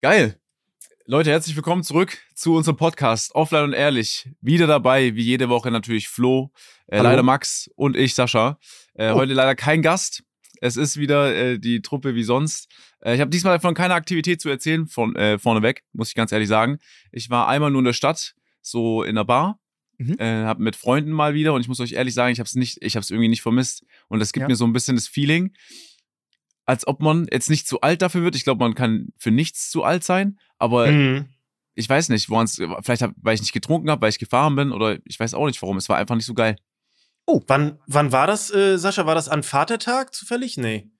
Geil. Leute, herzlich willkommen zurück zu unserem Podcast Offline und Ehrlich. Wieder dabei, wie jede Woche natürlich Flo, äh, leider Max und ich, Sascha. Äh, oh. Heute leider kein Gast. Es ist wieder äh, die Truppe wie sonst. Äh, ich habe diesmal von keiner Aktivität zu erzählen, von äh, vorneweg, muss ich ganz ehrlich sagen. Ich war einmal nur in der Stadt, so in der Bar, mhm. äh, habe mit Freunden mal wieder und ich muss euch ehrlich sagen, ich habe es nicht, ich habe es irgendwie nicht vermisst und das gibt ja. mir so ein bisschen das Feeling, als ob man jetzt nicht zu alt dafür wird. Ich glaube, man kann für nichts zu alt sein, aber mhm. ich weiß nicht, woran es, vielleicht hab, weil ich nicht getrunken habe, weil ich gefahren bin oder ich weiß auch nicht warum. Es war einfach nicht so geil. Oh, wann, wann war das, äh, Sascha? War das an Vatertag zufällig? Nee.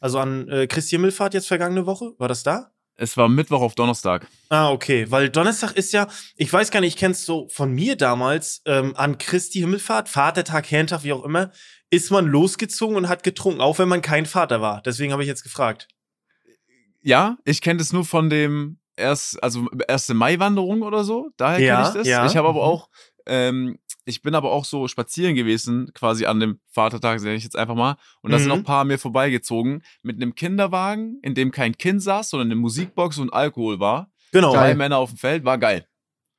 Also an äh, Christi Himmelfahrt jetzt vergangene Woche? War das da? Es war Mittwoch auf Donnerstag. Ah, okay. Weil Donnerstag ist ja, ich weiß gar nicht, ich kenn's so von mir damals, ähm, an Christi Himmelfahrt, Vatertag, Herrentag, wie auch immer, ist man losgezogen und hat getrunken, auch wenn man kein Vater war. Deswegen habe ich jetzt gefragt. Ja, ich kenne das nur von dem erst, also erste Mai-Wanderung oder so. Daher ja, kenne ich das. Ja. Ich habe aber mhm. auch, ähm, ich bin aber auch so spazieren gewesen, quasi an dem Vatertag, nenne ich jetzt einfach mal. Und da mhm. sind noch ein paar an mir vorbeigezogen mit einem Kinderwagen, in dem kein Kind saß, sondern eine Musikbox und Alkohol war. Genau. Drei Männer auf dem Feld, war geil.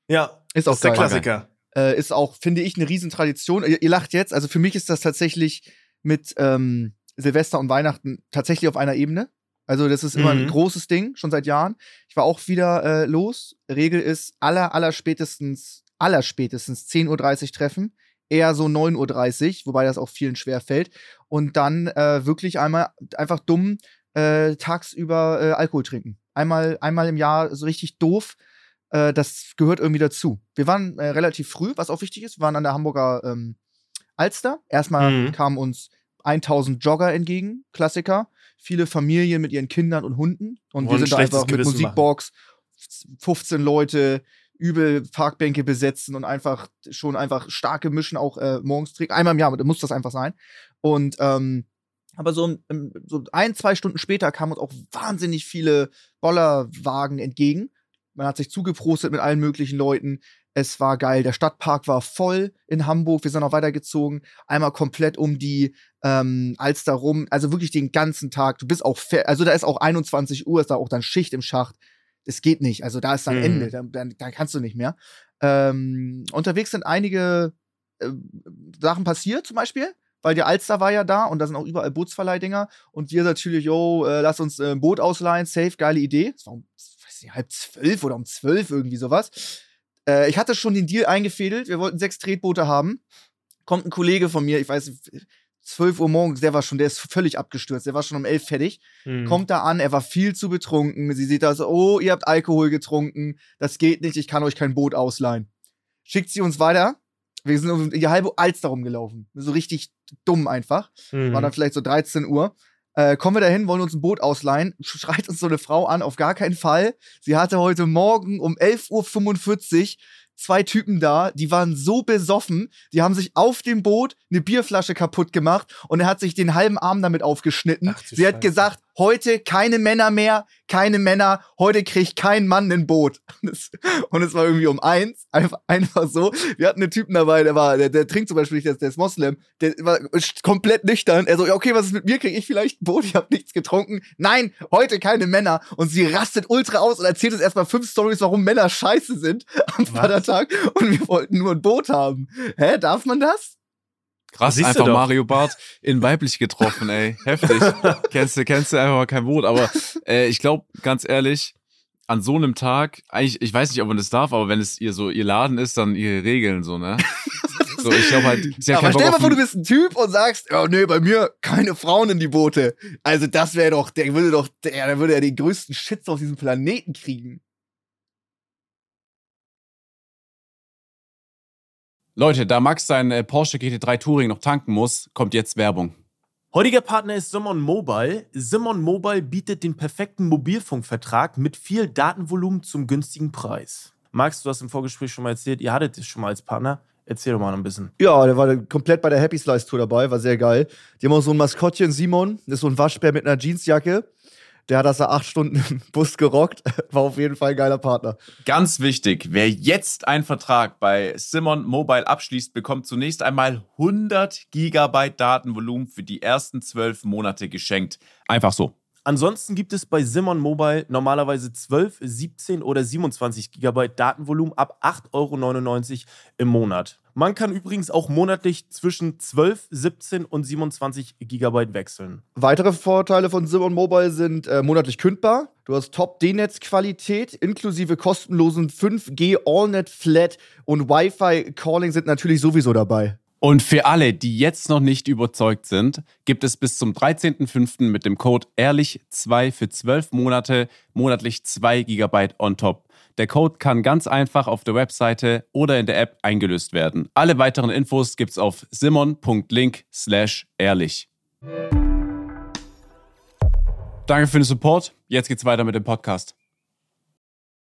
Ja, ist auch ist der Klassiker. Äh, ist auch, finde ich, eine Riesentradition. Ihr, ihr, lacht jetzt, also für mich ist das tatsächlich mit ähm, Silvester und Weihnachten tatsächlich auf einer Ebene. Also, das ist immer mhm. ein großes Ding, schon seit Jahren. Ich war auch wieder äh, los. Regel ist, aller, aller spätestens, aller spätestens 10.30 Uhr treffen. Eher so 9.30 Uhr, wobei das auch vielen schwer fällt. Und dann äh, wirklich einmal einfach dumm äh, tagsüber äh, Alkohol trinken. Einmal, einmal im Jahr so richtig doof äh, das gehört irgendwie dazu. Wir waren äh, relativ früh, was auch wichtig ist. Wir waren an der Hamburger ähm, Alster. Erstmal mhm. kamen uns 1000 Jogger entgegen, Klassiker. Viele Familien mit ihren Kindern und Hunden. Und Wollen wir sind da einfach mit Musikbox, machen. 15 Leute, übel Parkbänke besetzen und einfach schon einfach starke Mischen auch äh, morgens trinken. Einmal im Jahr, muss das einfach sein. Und ähm, aber so, so ein, zwei Stunden später kamen uns auch wahnsinnig viele Bollerwagen entgegen. Man hat sich zugeprostet mit allen möglichen Leuten. Es war geil. Der Stadtpark war voll in Hamburg. Wir sind auch weitergezogen. Einmal komplett um die ähm, Alster rum. Also wirklich den ganzen Tag. Du bist auch, also da ist auch 21 Uhr, ist da auch dann Schicht im Schacht. Es geht nicht. Also da ist dann mhm. Ende. Da, da, da, kannst du nicht mehr. Ähm, unterwegs sind einige äh, Sachen passiert, zum Beispiel weil die Alster war ja da und da sind auch überall Bootsverleihdinger und wir natürlich, yo, äh, lass uns äh, ein Boot ausleihen, safe, geile Idee. Das war um nicht, halb zwölf oder um zwölf, irgendwie sowas. Äh, ich hatte schon den Deal eingefädelt, wir wollten sechs Tretboote haben. Kommt ein Kollege von mir, ich weiß nicht, 12 Uhr morgens, der war schon, der ist völlig abgestürzt, der war schon um 11 fertig. Mhm. Kommt da an, er war viel zu betrunken. Sie sieht da so, oh, ihr habt Alkohol getrunken, das geht nicht, ich kann euch kein Boot ausleihen. Schickt sie uns weiter. Wir sind um die halbe Alster rumgelaufen. So richtig dumm einfach. Mhm. War dann vielleicht so 13 Uhr. Äh, kommen wir dahin, wollen uns ein Boot ausleihen, schreit uns so eine Frau an, auf gar keinen Fall. Sie hatte heute Morgen um 11.45 Uhr zwei Typen da, die waren so besoffen, die haben sich auf dem Boot eine Bierflasche kaputt gemacht und er hat sich den halben Arm damit aufgeschnitten. Ach, Sie hat gesagt, heute keine Männer mehr, keine Männer, heute kriegt kein Mann ein Boot. Und es war irgendwie um eins, einfach, einfach so. Wir hatten einen Typen dabei, der war, der, der trinkt zum Beispiel nicht, der, der ist Moslem, der war komplett nüchtern. Er so, okay, was ist mit mir? Krieg ich vielleicht ein Boot? Ich habe nichts getrunken. Nein, heute keine Männer. Und sie rastet ultra aus und erzählt uns erstmal fünf Stories, warum Männer scheiße sind am Vatertag. Und wir wollten nur ein Boot haben. Hä, darf man das? Krass, Siehst einfach Mario Bart in weiblich getroffen, ey. Heftig. kennst, du, kennst du einfach mal kein Wort. Aber äh, ich glaube, ganz ehrlich, an so einem Tag, eigentlich, ich weiß nicht, ob man das darf, aber wenn es ihr so ihr Laden ist, dann ihre Regeln so, ne? So, ich glaube halt, sie hat aber stell dir mal vor, du bist ein Typ und sagst, oh nee, bei mir keine Frauen in die Boote. Also das wäre doch, der würde doch, der, der würde ja den größten Shit auf diesem Planeten kriegen. Leute, da Max sein äh, Porsche GT3 Touring noch tanken muss, kommt jetzt Werbung. Heutiger Partner ist Simon Mobile. Simon Mobile bietet den perfekten Mobilfunkvertrag mit viel Datenvolumen zum günstigen Preis. Max, du hast im Vorgespräch schon mal erzählt, ihr hattet es schon mal als Partner. Erzähl doch mal ein bisschen. Ja, der war komplett bei der Happy Slice Tour dabei, war sehr geil. Die haben auch so ein Maskottchen, Simon, das ist so ein Waschbär mit einer Jeansjacke. Der hat das da acht Stunden im Bus gerockt. War auf jeden Fall ein geiler Partner. Ganz wichtig, wer jetzt einen Vertrag bei Simon Mobile abschließt, bekommt zunächst einmal 100 Gigabyte Datenvolumen für die ersten zwölf Monate geschenkt. Einfach so. Ansonsten gibt es bei Simon Mobile normalerweise 12, 17 oder 27 GB Datenvolumen ab 8,99 Euro im Monat. Man kann übrigens auch monatlich zwischen 12, 17 und 27 GB wechseln. Weitere Vorteile von Simon Mobile sind äh, monatlich kündbar. Du hast Top-D-Netz-Qualität inklusive kostenlosen 5G AllNet Flat und Wi-Fi Calling sind natürlich sowieso dabei. Und für alle, die jetzt noch nicht überzeugt sind, gibt es bis zum 13.05. mit dem Code ehrlich2 für 12 Monate monatlich 2 GB on top. Der Code kann ganz einfach auf der Webseite oder in der App eingelöst werden. Alle weiteren Infos gibt's auf simon.link slash ehrlich. Danke für den Support. Jetzt geht's weiter mit dem Podcast.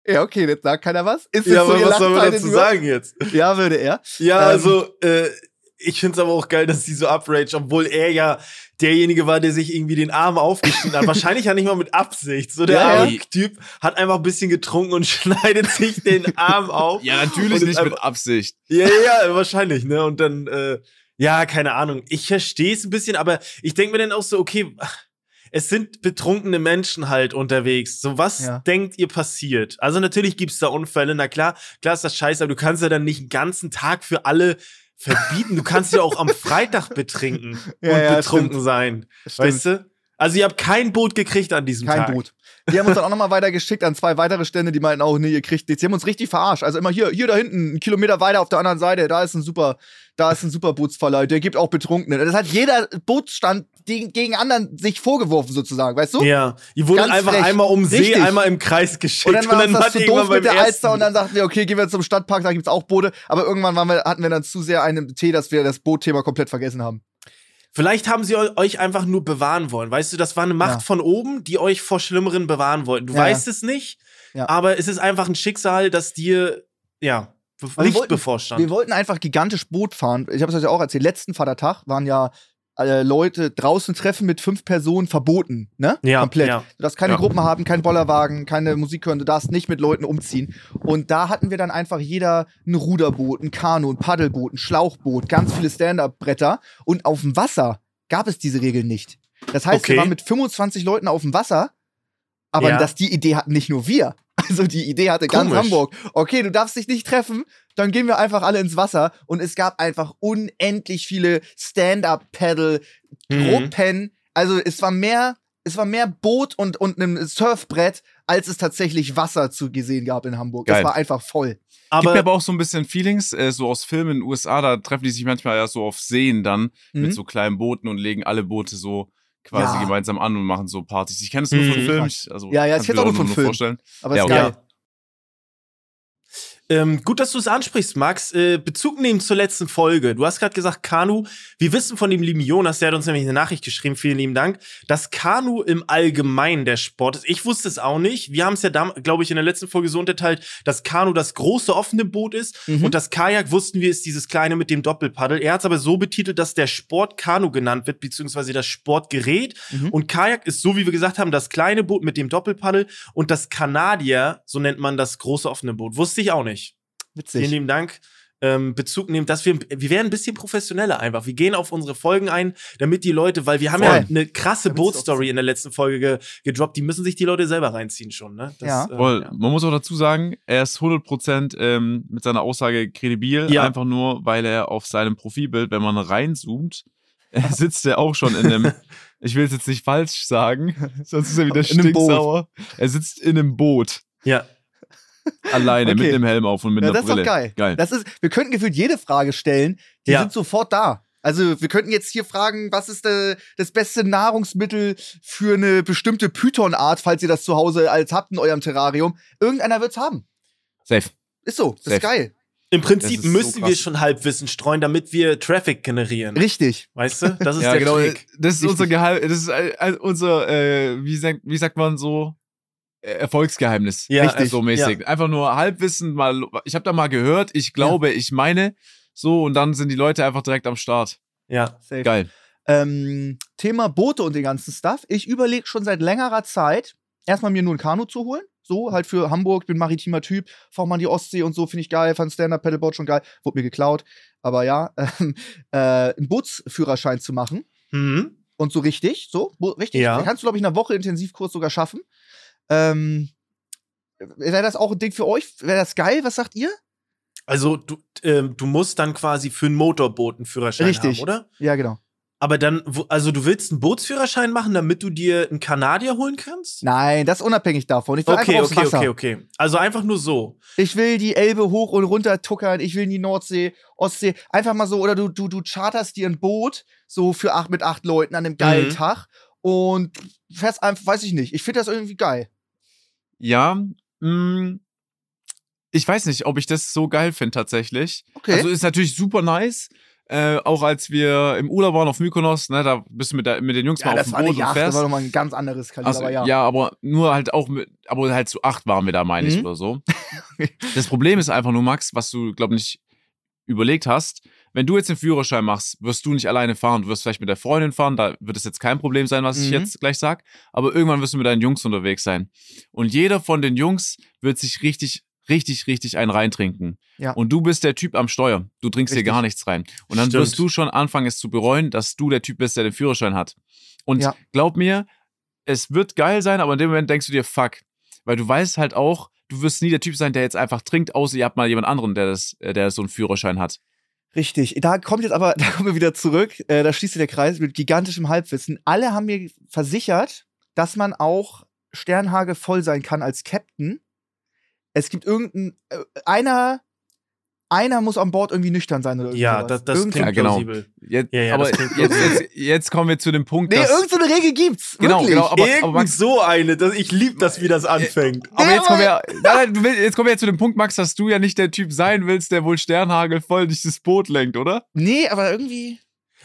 Ja, okay, jetzt sagt keiner was. Ist ja, aber was soll man dazu sagen jetzt? Ja, würde er. Ja, ähm, also, äh, ich finde es aber auch geil, dass sie so uprage, obwohl er ja derjenige war, der sich irgendwie den Arm aufgeschnitten hat. Wahrscheinlich ja nicht mal mit Absicht. So der ja, Typ hat einfach ein bisschen getrunken und schneidet sich den Arm auf. Ja, natürlich nicht einfach, mit Absicht. Ja, ja, wahrscheinlich, ne? Und dann, äh, ja, keine Ahnung. Ich verstehe es ein bisschen, aber ich denke mir dann auch so, okay, es sind betrunkene Menschen halt unterwegs. So, was ja. denkt ihr passiert? Also natürlich gibt's da Unfälle, na klar, klar ist das scheiße, aber du kannst ja dann nicht einen ganzen Tag für alle verbieten. Du kannst ja auch am Freitag betrinken ja, und ja, betrunken stimmt. sein. Stimmt. Weißt du? Also ihr habt kein Boot gekriegt an diesem kein Tag. Kein Boot. Die haben uns dann auch nochmal weitergeschickt an zwei weitere Stände, die meinten auch, nee, ihr kriegt nichts. Die haben uns richtig verarscht. Also immer hier, hier da hinten, einen Kilometer weiter auf der anderen Seite, da ist ein super, da ist ein super Bootsverleih, der gibt auch Betrunkene. Das hat jeder Bootsstand gegen anderen sich vorgeworfen, sozusagen, weißt du? Ja. Die wurden einfach frech. einmal um See, richtig. einmal im Kreis geschickt. Und dann war und dann das zu doof mit der Alster und dann dachten wir, okay, gehen wir zum Stadtpark, da gibt's auch Boote. Aber irgendwann wir, hatten wir dann zu sehr einen Tee, dass wir das Bootthema komplett vergessen haben. Vielleicht haben sie euch einfach nur bewahren wollen. Weißt du, das war eine Macht ja. von oben, die euch vor Schlimmeren bewahren wollten. Du ja, weißt es nicht, aber es ist einfach ein Schicksal, das dir, ja, nicht wollten, bevorstand. Wir wollten einfach gigantisch Boot fahren. Ich habe es euch ja auch erzählt. Letzten Vatertag waren ja äh, Leute draußen treffen mit fünf Personen verboten, ne? Ja. Komplett. Ja. Du darfst keine ja. Gruppen haben, keinen Bollerwagen, keine Musik hören, du darfst nicht mit Leuten umziehen. Und da hatten wir dann einfach jeder ein Ruderboot, ein Kanu, ein Paddelboot, ein Schlauchboot, ganz viele Stand-Up-Bretter. Und auf dem Wasser gab es diese Regel nicht. Das heißt, okay. wir waren mit 25 Leuten auf dem Wasser, aber ja. dass die Idee hatten nicht nur wir. Also die Idee hatte Komisch. ganz Hamburg. Okay, du darfst dich nicht treffen, dann gehen wir einfach alle ins Wasser. Und es gab einfach unendlich viele Stand-up-Paddle-Gruppen. Mhm. Also es war mehr, es war mehr Boot und, und ein Surfbrett, als es tatsächlich Wasser zu gesehen gab in Hamburg. Geil. Es war einfach voll. Aber Gibt mir aber auch so ein bisschen Feelings, äh, so aus Filmen in den USA, da treffen die sich manchmal ja so auf Seen dann mhm. mit so kleinen Booten und legen alle Boote so quasi ja. gemeinsam an und machen so Partys. Ich kenne es nur von mhm. Filmen. Also ja, ja, ich kenne auch nur von Filmen. Vorstellen. Aber ja, okay. geil. Ähm, gut, dass du es ansprichst, Max. Äh, Bezug nehmen zur letzten Folge. Du hast gerade gesagt, Kanu. Wir wissen von dem lieben Jonas, der hat uns nämlich eine Nachricht geschrieben, vielen lieben Dank, dass Kanu im Allgemeinen der Sport ist. Ich wusste es auch nicht. Wir haben es ja, glaube ich, in der letzten Folge so unterteilt, dass Kanu das große offene Boot ist mhm. und das Kajak wussten wir ist dieses kleine mit dem Doppelpaddel. Er hat es aber so betitelt, dass der Sport Kanu genannt wird, beziehungsweise das Sportgerät. Mhm. Und Kajak ist so, wie wir gesagt haben, das kleine Boot mit dem Doppelpaddel und das Kanadier, so nennt man das große offene Boot. Wusste ich auch nicht. Witzig. Vielen lieben Dank. Ähm, Bezug nehmen, dass wir, wir werden ein bisschen professioneller einfach. Wir gehen auf unsere Folgen ein, damit die Leute, weil wir haben Voll. ja eine krasse Bootstory in der letzten Folge ge gedroppt, die müssen sich die Leute selber reinziehen schon, ne? Das, ja. Äh, Voll. Ja. Man muss auch dazu sagen, er ist 100% ähm, mit seiner Aussage kredibil, ja. einfach nur, weil er auf seinem Profilbild, wenn man reinzoomt, sitzt er auch schon in einem, ich will es jetzt nicht falsch sagen, sonst ist er wieder stinksauer. Er sitzt in einem Boot. Ja. Alleine, okay. mit einem Helm auf und mit ja, einer Brille. Das ist doch geil. geil. Das ist, wir könnten gefühlt jede Frage stellen, die ja. sind sofort da. Also wir könnten jetzt hier fragen, was ist de, das beste Nahrungsmittel für eine bestimmte Python-Art, falls ihr das zu Hause als habt in eurem Terrarium. Irgendeiner wird's haben. Safe. Ist so, das Safe. ist geil. Im Prinzip müssen so wir schon Halbwissen streuen, damit wir Traffic generieren. Richtig. Weißt du? Das ist ja, der genau. Trick. Das ist Richtig. unser Geheim, das ist äh, unser, äh, wie, sagt, wie sagt man so, Erfolgsgeheimnis. Ja, Richtig, so mäßig. Ja. Einfach nur Halbwissen, mal, ich habe da mal gehört, ich glaube, ja. ich meine, so und dann sind die Leute einfach direkt am Start. Ja, safe. geil. Ähm, Thema Boote und den ganzen Stuff. Ich überlege schon seit längerer Zeit, erstmal mir nur ein Kanu zu holen. So, halt für Hamburg, bin maritimer Typ, fahr mal die Ostsee und so, finde ich geil, fand Stand-Up Paddleboard schon geil, wurde mir geklaut. Aber ja, ähm, äh, einen Bootsführerschein zu machen. Mhm und so richtig, so, richtig. Ja. Da kannst du, glaube ich, in einer Woche Intensivkurs sogar schaffen. Ähm, Wäre das auch ein Ding für euch? Wäre das geil? Was sagt ihr? Also du, ähm, du musst dann quasi für ein Motorboot einen Führerschein Richtig. haben, oder? Ja, genau. Aber dann, also du willst einen Bootsführerschein machen, damit du dir einen Kanadier holen kannst? Nein, das ist unabhängig davon. Ich will Okay, einfach okay, Wasser. okay, okay. Also einfach nur so. Ich will die Elbe hoch und runter tuckern. Ich will in die Nordsee, Ostsee. Einfach mal so, oder du, du, du charterst dir ein Boot, so für acht mit acht Leuten an einem geilen Mhm. Tag und fährst einfach, weiß ich nicht. Ich finde das irgendwie geil. Ja, mh, ich weiß nicht, ob ich das so geil finde tatsächlich. Okay. Also ist natürlich super nice. Äh, auch als wir im Urlaub waren auf Mykonos, ne, da bist du mit, der, mit den Jungs ja, mal auf dem Boot und Yacht, das fährst. war nochmal ein ganz anderes Kaliber, Also, aber ja. ja. aber nur halt auch mit, aber halt zu acht waren wir da, meine ich, Mhm. oder so. Das Problem ist einfach nur, Max, was du, glaube ich, nicht überlegt hast. Wenn du jetzt den Führerschein machst, wirst du nicht alleine fahren. Du wirst vielleicht mit der Freundin fahren, da wird es jetzt kein Problem sein, was ich Mhm. jetzt gleich sag. Aber irgendwann wirst du mit deinen Jungs unterwegs sein. Und jeder von den Jungs wird sich richtig, richtig, richtig einen reintrinken. Ja. Und du bist der Typ am Steuer. Du trinkst Richtig. dir gar nichts rein. Und dann Stimmt. wirst du schon anfangen, es zu bereuen, dass du der Typ bist, der den Führerschein hat. Und Ja. glaub mir, es wird geil sein, aber in dem Moment denkst du dir, fuck. Weil du weißt halt auch, du wirst nie der Typ sein, der jetzt einfach trinkt, außer ihr habt mal jemand anderen, der, das, äh, der so einen Führerschein hat. Richtig. Da kommt jetzt aber, da kommen wir wieder zurück. Äh, da schließt sich der Kreis mit gigantischem Halbwissen. Alle haben mir versichert, dass man auch Sternhage voll sein kann als Captain. Es gibt irgendein, äh, einer, einer muss an Bord irgendwie nüchtern sein oder Ja, irgendwas. das, das Irgend klingt genau. plausibel. Jetzt, Ja, ja, aber jetzt, jetzt, jetzt kommen wir zu dem Punkt, Nee, dass. irgend so eine Regel gibt's. Genau, wirklich. genau, aber- aber Irgend Max- so eine. Das, ich liebe das, wie das anfängt. aber jetzt kommen wir, nein, jetzt kommen wir zu dem Punkt, Max, dass du ja nicht der Typ sein willst, der wohl Sternhagel voll durch das Boot lenkt, oder? Nee, aber irgendwie.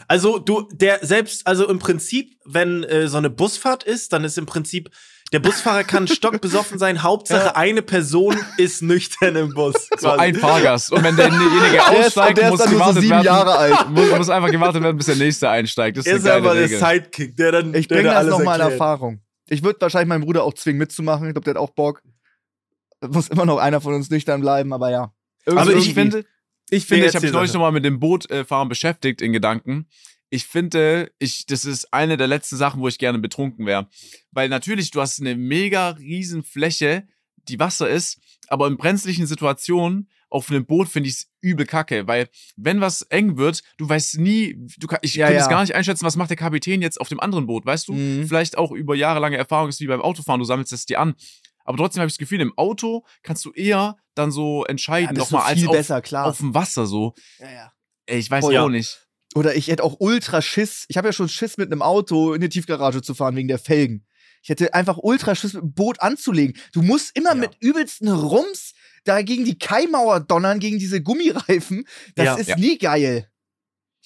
Also du, der selbst, also im Prinzip, wenn äh, so eine Busfahrt ist, dann ist im Prinzip, der Busfahrer kann stockbesoffen sein, Hauptsache Ja. eine Person ist nüchtern im Bus. So quasi. ein Fahrgast. Und wenn derjenige Der ist, aussteigt, der ist muss dann nur so gewartet sieben werden. Jahre alt. Muss, muss einfach gewartet werden, bis der nächste einsteigt. Das ist, er ist aber der. Sidekick, der dann Ich der bringe da das nochmal in. Erfahrung. Ich würde wahrscheinlich meinen Bruder auch zwingen mitzumachen. Ich glaube, der hat auch Bock. Muss immer noch einer von uns nüchtern bleiben, aber ja. Also Irgendwie- ich finde, ich finde, Nee, ich habe mich neulich nochmal mit dem Bootfahren beschäftigt in Gedanken. Ich finde, ich, das ist eine der letzten Sachen, wo ich gerne betrunken wäre. Weil natürlich, du hast eine mega riesen Fläche, die Wasser ist, aber in brenzlichen Situationen auf einem Boot finde ich es übel kacke, weil wenn was eng wird, du weißt nie, du kann, ich Ja, ja. es gar nicht einschätzen, was macht der Kapitän jetzt auf dem anderen Boot, weißt du? Mhm. Vielleicht auch über jahrelange Erfahrung ist wie beim Autofahren, du sammelst es dir an. Aber trotzdem habe ich das Gefühl, im Auto kannst du eher dann so ja, entscheiden, bist nochmal als auf, besser, auf dem Wasser so. ja, ja. Ey, ich weiß Voll. auch Ja. nicht. Oder ich hätte auch ultra Schiss. Ich habe ja schon Schiss mit einem Auto in die Tiefgarage zu fahren wegen der Felgen. Ich hätte einfach ultra Schiss mit dem Boot anzulegen. Du musst immer Ja. mit übelsten Rums da gegen die Kaimauer donnern, gegen diese Gummireifen. Das Ja. ist Ja. nie geil.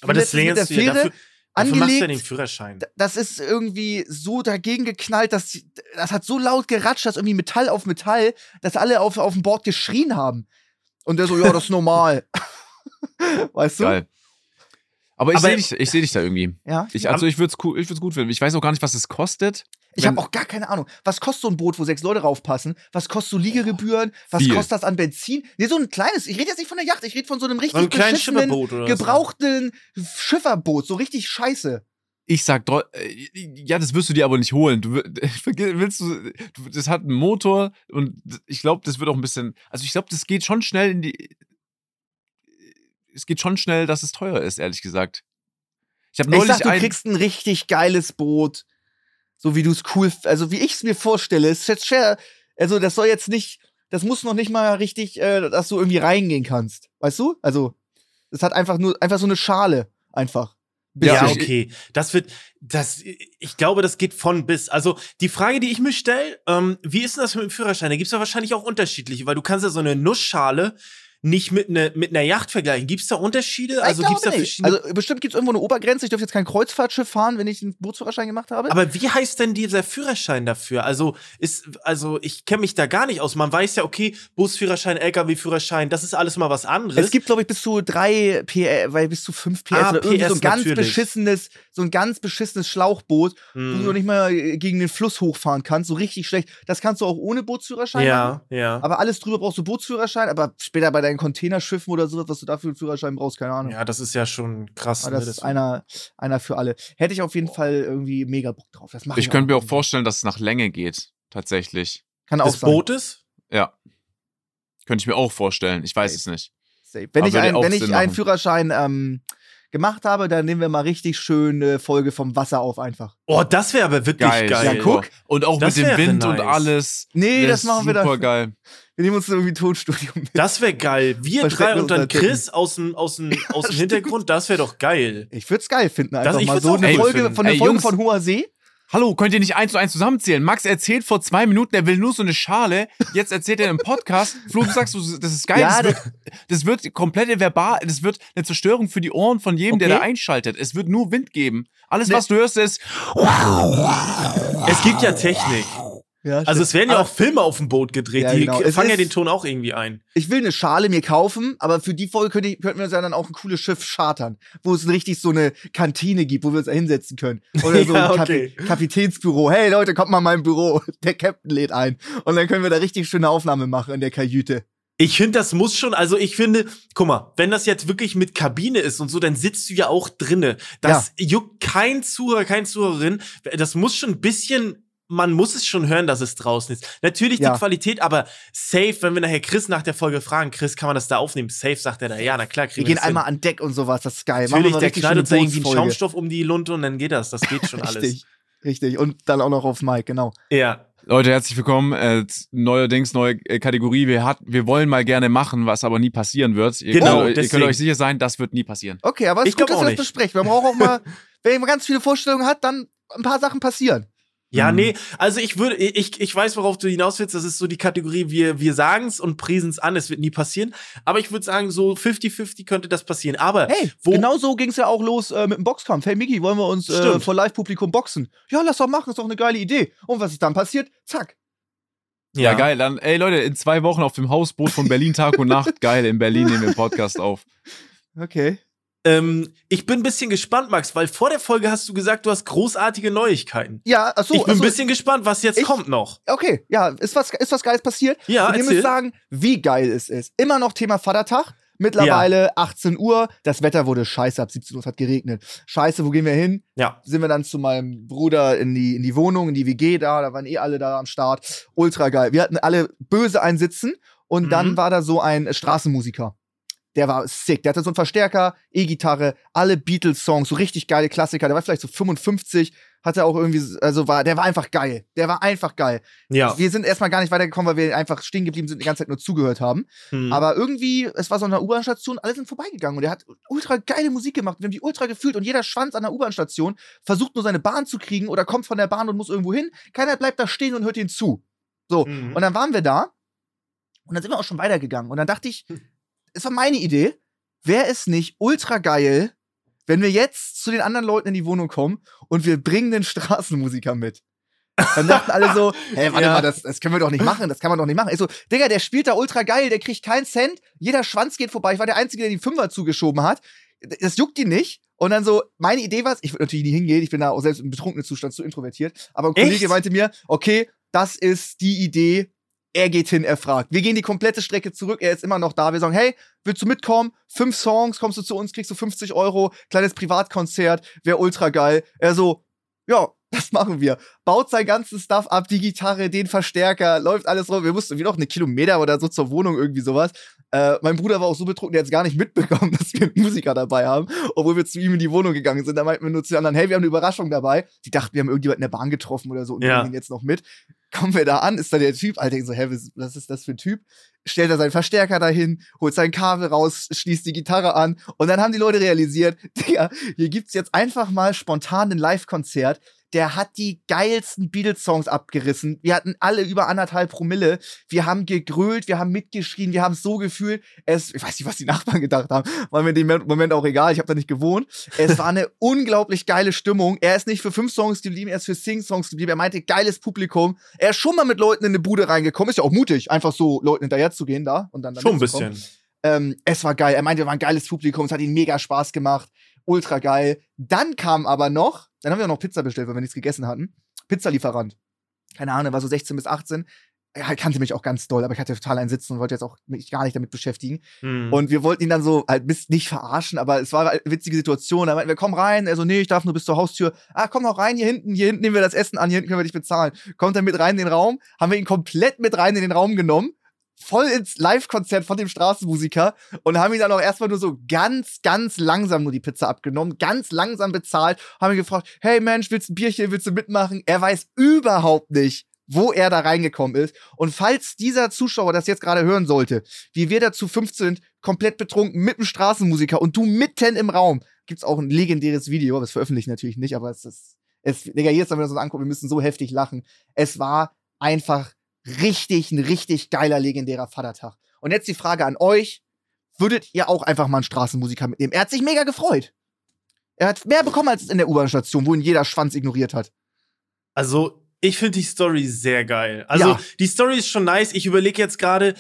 Aber das lernst du ja. Dafür, dafür machst du ja den angelegt. Führerschein. Das ist irgendwie so dagegen geknallt, dass das hat so laut geratscht, dass irgendwie Metall auf Metall, dass alle auf, auf dem Board geschrien haben. Und der so, ja, das ist normal. weißt du? Geil. Aber ich sehe dich, ich seh dich da irgendwie. Ja. Ich, also ich würde es cool, ich würd's gut finden. Ich weiß auch gar nicht, was es kostet. Ich habe auch gar keine Ahnung. Was kostet so ein Boot, wo sechs Leute raufpassen? Was kostet so Liegegebühren? Was Viel. kostet das an Benzin? Nee, so ein kleines. Ich rede jetzt nicht von der Yacht. Ich rede von so einem So richtig ein kleines beschissenen, Schipperboot oder gebrauchten Schifferboot. So richtig scheiße. Ich sag, äh, ja, das wirst du dir aber nicht holen. Du wi- willst du das hat einen Motor und ich glaube, das wird auch ein bisschen, also ich glaube, das geht schon schnell in die, es geht schon schnell, dass es teuer ist, ehrlich gesagt. Ich habe Ich neulich sag, du ein, kriegst ein richtig geiles Boot. So wie du es cool, also wie ich es mir vorstelle. Es ist jetzt schwer. Also das soll jetzt nicht, das muss noch nicht mal richtig, äh, dass du irgendwie reingehen kannst. Weißt du? Also, es hat einfach nur, einfach so eine Schale. Einfach. Ja, Ja, ich- okay. Das wird, das, ich glaube, das geht von bis. Also die Frage, die ich mir stelle, ähm, wie ist denn das mit dem Führerschein? Da gibt es ja wahrscheinlich auch unterschiedliche, weil du kannst ja so eine Nussschale nicht mit, ne, mit einer Yacht vergleichen. Gibt es da Unterschiede? Also Ich gibt es da verschiedene. Also bestimmt gibt es irgendwo eine Obergrenze. Ich dürfte jetzt kein Kreuzfahrtschiff fahren, wenn ich einen Bootsführerschein gemacht habe. aber wie heißt denn dieser Führerschein dafür? Also ist, also ich kenne mich da gar nicht aus. Man weiß ja, okay, Busführerschein, LKW-Führerschein, das ist alles mal was anderes. Es gibt, glaube ich, bis zu drei PS, weil bis zu fünf PS Ah, oder irgendwie so PS ein ganz natürlich. beschissenes, so ein ganz beschissenes Schlauchboot, wo Hm. du noch nicht mal gegen den Fluss hochfahren kannst, so richtig schlecht. Das kannst du auch ohne Bootsführerschein machen. ja, ja. Aber alles drüber brauchst du Bootsführerschein, aber später bei deinem kleinen Containerschiffen oder sowas, was du dafür einen Führerschein brauchst, keine Ahnung. Ja, das ist ja schon krass. Aber das ne? ist einer, einer für alle. Hätte ich auf jeden Fall irgendwie mega Bock drauf. Das Ich könnte mir auch vorstellen, dass es nach Länge geht. Tatsächlich. Kann auch des sein. Bootes? Ja. Könnte ich mir auch vorstellen. Ich weiß Safe. es nicht. Safe. Wenn Aber ich, ein, wenn ich einen. Führerschein ähm, gemacht habe, dann nehmen wir mal richtig schöne Folge vom Wasser auf einfach. Oh, das wäre aber wirklich geil. Geil. Ja, guck. Und auch Das mit dem Wind und nice. alles. Nee, das machen wir dann. Super geil. Wir nehmen uns irgendwie ein Tonstudio mit. Das wäre geil. Wir drei und dann. Chris aus dem, aus dem, aus dem Hintergrund, das wäre doch geil. Ich würde es geil finden, einfach ich mal so eine Folge finden. von, eine Ey, Folge Jungs. von Hoher See. Hallo, könnt ihr nicht eins zu eins zusammenzählen? Max erzählt vor zwei Minuten, er will nur so eine Schale. Jetzt erzählt er im Podcast. Flo, du sagst, du- das ist geil. Ja, das, wird, das wird komplette verbal, das wird eine Zerstörung für die Ohren von jedem, der Okay. da einschaltet. Es wird nur Wind geben. Alles, Ne. was du hörst, ist. Es gibt ja Technik. Ja, Also es werden ja Aber auch Filme auf dem Boot gedreht, Ja, die genau. Es fangen ja den Ton auch irgendwie ein. Ich will eine Schale mir kaufen, aber für die Folge könnte ich, könnten wir uns ja dann auch ein cooles Schiff chartern, wo es richtig so eine Kantine gibt, wo wir uns da hinsetzen können. Oder so Ja, ein okay. Kapitänsbüro. Hey Leute, kommt mal in mein Büro. Der Captain lädt ein. Und dann können wir da richtig schöne Aufnahme machen in der Kajüte. Ich finde, das muss schon, also ich finde, guck mal, wenn das jetzt wirklich mit Kabine ist und so, dann sitzt du ja auch drinne. Das juckt kein Zuhörer, kein Zuhörerin. Das muss schon ein bisschen, man muss es schon hören, dass es draußen ist. Natürlich Ja. die Qualität, aber safe, wenn wir nachher Chris nach der Folge fragen, Chris, kann man das da aufnehmen? Safe sagt er da, ja, na klar, Wir kriegen gehen das hin. einmal an Deck und sowas, das ist geil. Natürlich, der knallt da irgendwie einen. Schaumstoff um die Lunte und dann geht das. Das geht schon alles. Richtig, richtig. Und dann auch noch aufs Mic, genau. Ja. Leute, herzlich willkommen. Äh, neuerdings neue äh, Kategorie. Wir, hat, wir wollen mal gerne machen, was aber nie passieren wird. Ihr, Genau, könnt, ihr könnt euch sicher sein, das wird nie passieren. Okay, aber es Ich ist gut, dass wir das besprechen. Man braucht auch mal, wenn man ganz viele Vorstellungen hat, dann ein paar Sachen passieren. Ja, Mhm. nee, also ich würde, ich, ich weiß, worauf du hinaus willst. Das ist so die Kategorie, wir, wir sagen's und priesen's an, es wird nie passieren. Aber ich würde sagen, so 50-50 könnte das passieren. Aber Hey, Wo- genau so ging es ja auch los äh, mit dem Boxkampf. Hey Miki, wollen wir uns äh, vor Live-Publikum boxen? Ja, lass doch machen, ist doch eine geile Idee. Und was ist dann passiert? Zack. Ja. geil. Dann, ey Leute, in zwei Wochen auf dem Hausboot von Berlin Tag und Nacht. Geil, in Berlin nehmen wir einen Podcast auf. Okay. Ähm, ich bin ein bisschen gespannt, Max, weil vor der Folge hast du gesagt, du hast großartige Neuigkeiten. Ja, achso. ich bin achso, ein bisschen gespannt, was jetzt Ich- kommt noch. Okay, ja, ist was, ist was Geiles passiert. Ja, Und ihr erzähl. müsst sagen, wie geil es ist. Immer noch Thema Vatertag. Mittlerweile 18 Uhr. Das Wetter wurde scheiße. Ab 17 Uhr es hat geregnet. Scheiße, wo gehen wir hin? Ja. Sind wir dann zu meinem Bruder in die, in die Wohnung, in die WG da. Da waren eh alle da am Start. Ultra geil. Wir hatten alle böse einsitzen. Und Mhm. dann war da so ein Straßenmusiker. Der war sick. Der hatte so einen Verstärker, E-Gitarre, alle Beatles-Songs, so richtig geile Klassiker. Der war vielleicht so 55, hatte auch irgendwie, also war, der war einfach geil. Der war einfach geil. Ja. Wir sind erstmal gar nicht weitergekommen, weil wir einfach stehen geblieben sind und die ganze Zeit nur zugehört haben. Hm. Aber irgendwie, es war so eine U-Bahn-Station, alle sind vorbeigegangen und er hat ultra geile Musik gemacht. Wir haben die ultra gefühlt und jeder Schwanz an der U-Bahn-Station versucht nur seine Bahn zu kriegen oder kommt von der Bahn und muss irgendwo hin. Keiner bleibt da stehen und hört ihn zu. So. Mhm. Und dann waren wir da und dann sind wir auch schon weitergegangen. Und dann dachte ich, es war meine Idee, wäre es nicht ultra geil, wenn wir jetzt zu den anderen Leuten in die Wohnung kommen und wir bringen den Straßenmusiker mit. Dann dachten alle so, hä, warte Ja. mal, das, das können wir doch nicht machen, das kann man doch nicht machen. Ich so, Digga, der spielt da ultra geil, der kriegt keinen Cent, jeder Schwanz geht vorbei. Ich war der Einzige, der die Fünfer zugeschoben hat. Das juckt ihn nicht. Und dann so, meine Idee war ich würde natürlich nie hingehen, ich bin da auch selbst im betrunkenen Zustand zu introvertiert. Aber ein Echt? Kollege meinte mir, okay, das ist die Idee, er geht hin, er fragt. Wir gehen die komplette Strecke zurück, er ist immer noch da. Wir sagen, hey, willst du mitkommen? Fünf Songs, kommst du zu uns, kriegst du 50 Euro, kleines Privatkonzert, wäre ultra geil. Er so, ja, das machen wir. Baut sein ganzes Stuff ab, die Gitarre, den Verstärker, läuft alles rum. Wir mussten wie noch eine Kilometer oder so zur Wohnung, irgendwie sowas. Äh, mein Bruder war auch so betrunken, der hat es gar nicht mitbekommen, dass wir einen Musiker dabei haben, obwohl wir zu ihm in die Wohnung gegangen sind. Da meinten wir nur zu den anderen, hey, wir haben eine Überraschung dabei. Die dachten, wir haben irgendjemanden in der Bahn getroffen oder so und Ja. nehmen ihn jetzt noch mit. Kommen wir da an, ist da der Typ, Alter, so, hä, was was ist das für ein Typ? Stellt er seinen Verstärker dahin, holt sein Kabel raus, schließt die Gitarre an und dann haben die Leute realisiert, Digga, hier gibt's jetzt einfach mal spontan ein Live-Konzert. Der hat die geilsten Beatles-Songs abgerissen. Wir hatten alle über anderthalb Promille. Wir haben gegrölt, wir haben mitgeschrien, wir haben es so gefühlt. Es, ich weiß nicht, was die Nachbarn gedacht haben. War mir in dem Moment auch egal. Ich habe da nicht gewohnt. Es war eine unglaublich geile Stimmung. Er ist nicht für fünf Songs geblieben, er ist für Sing-Songs geblieben. Er meinte, geiles Publikum. Er ist schon mal mit Leuten in eine Bude reingekommen. Ist ja auch mutig, einfach so Leuten hinterher zu gehen da und dann da Schon ein bisschen. Ähm, es war geil. Er meinte, wir waren ein geiles Publikum. Es hat ihm mega Spaß gemacht. Ultra geil. Dann kam aber noch, dann haben wir auch noch Pizza bestellt, weil wir nichts gegessen hatten. Pizzalieferant. Keine Ahnung, war so 16 bis 18. er kannte mich auch ganz doll, aber ich hatte total einen Sitzen und wollte jetzt auch mich gar nicht damit beschäftigen. Mhm. Und wir wollten ihn dann so halt bis nicht verarschen, aber es war eine witzige Situation. Da meinten wir, komm rein. Er so, nee, ich darf nur bis zur Haustür. Ah, komm noch rein, hier hinten, hier hinten nehmen wir das Essen an, hier hinten können wir dich bezahlen. Kommt er mit rein in den Raum, haben wir ihn komplett mit rein in den Raum genommen. Voll ins Live-Konzert von dem Straßenmusiker und haben ihn dann auch erstmal nur so ganz, ganz langsam nur die Pizza abgenommen, ganz langsam bezahlt, haben ihn gefragt, hey Mensch, willst du ein Bierchen, willst du mitmachen? Er weiß überhaupt nicht, wo er da reingekommen ist. Und falls dieser Zuschauer das jetzt gerade hören sollte, wie wir da zu 15 komplett betrunken mit dem Straßenmusiker und du mitten im Raum, gibt's auch ein legendäres Video, das veröffentliche ich natürlich nicht, aber es ist, es, Digga, jetzt, wenn wir uns das angucken, wir müssen so heftig lachen. Es war einfach richtig, ein richtig geiler, legendärer Vatertag. Und jetzt die Frage an euch, würdet ihr auch einfach mal einen Straßenmusiker mitnehmen? Er hat sich mega gefreut. Er hat mehr bekommen als in der U-Bahn-Station, wo ihn jeder Schwanz ignoriert hat. Also, ich finde die Story sehr geil. Also, Ja. die Story ist schon nice. Ich überlege jetzt gerade,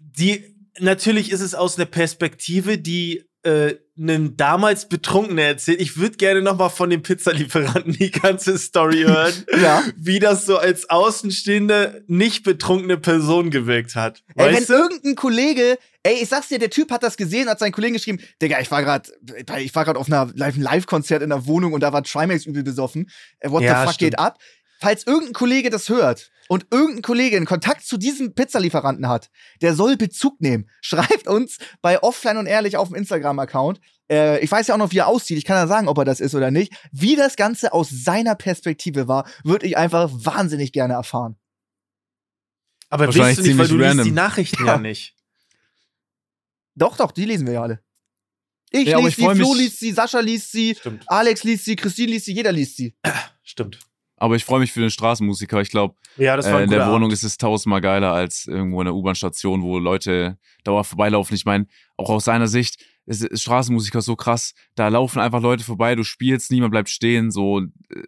die, natürlich ist es aus einer Perspektive, die äh, einen damals Betrunkenen erzählt. Ich würde gerne noch mal von dem Pizzalieferanten die ganze Story hören, Ja. wie das so als außenstehende, nicht betrunkene Person gewirkt hat. Ey, wenn du? irgendein Kollege, ey, ich sag's dir, der Typ hat das gesehen, hat seinen Kollegen geschrieben, Digga, ich war gerade, ich war gerade auf einer Live- einem Live-Konzert in der Wohnung und da war Trimax übel besoffen. Äh, What Ja, the fuck stimmt. geht ab? Falls irgendein Kollege das hört und irgendein Kollege einen Kontakt zu diesem Pizzalieferanten hat, der soll Bezug nehmen. Schreibt uns bei Offline und Ehrlich auf dem Instagram-Account. Äh, ich weiß ja auch noch, wie er aussieht. Ich kann ja sagen, ob er das ist oder nicht. Wie das Ganze aus seiner Perspektive war, würde ich einfach wahnsinnig gerne erfahren. Aber willst du nicht, weil du liest die Nachrichten Ja. ja nicht. Doch, doch, die lesen wir ja alle. Ich Ja, lese sie, Flo liest sie, Sascha liest sie, Stimmt. Alex liest sie, Christine liest sie, jeder liest sie. Stimmt. Aber ich freue mich für den Straßenmusiker. Ich glaube, Ja, äh, in der Wohnung Abend. ist es tausendmal geiler als irgendwo in der U-Bahn-Station, wo Leute dauernd vorbeilaufen. Ich meine, auch aus seiner Sicht ist, ist Straßenmusiker so krass. Da laufen einfach Leute vorbei, du spielst, niemand bleibt stehen. So äh,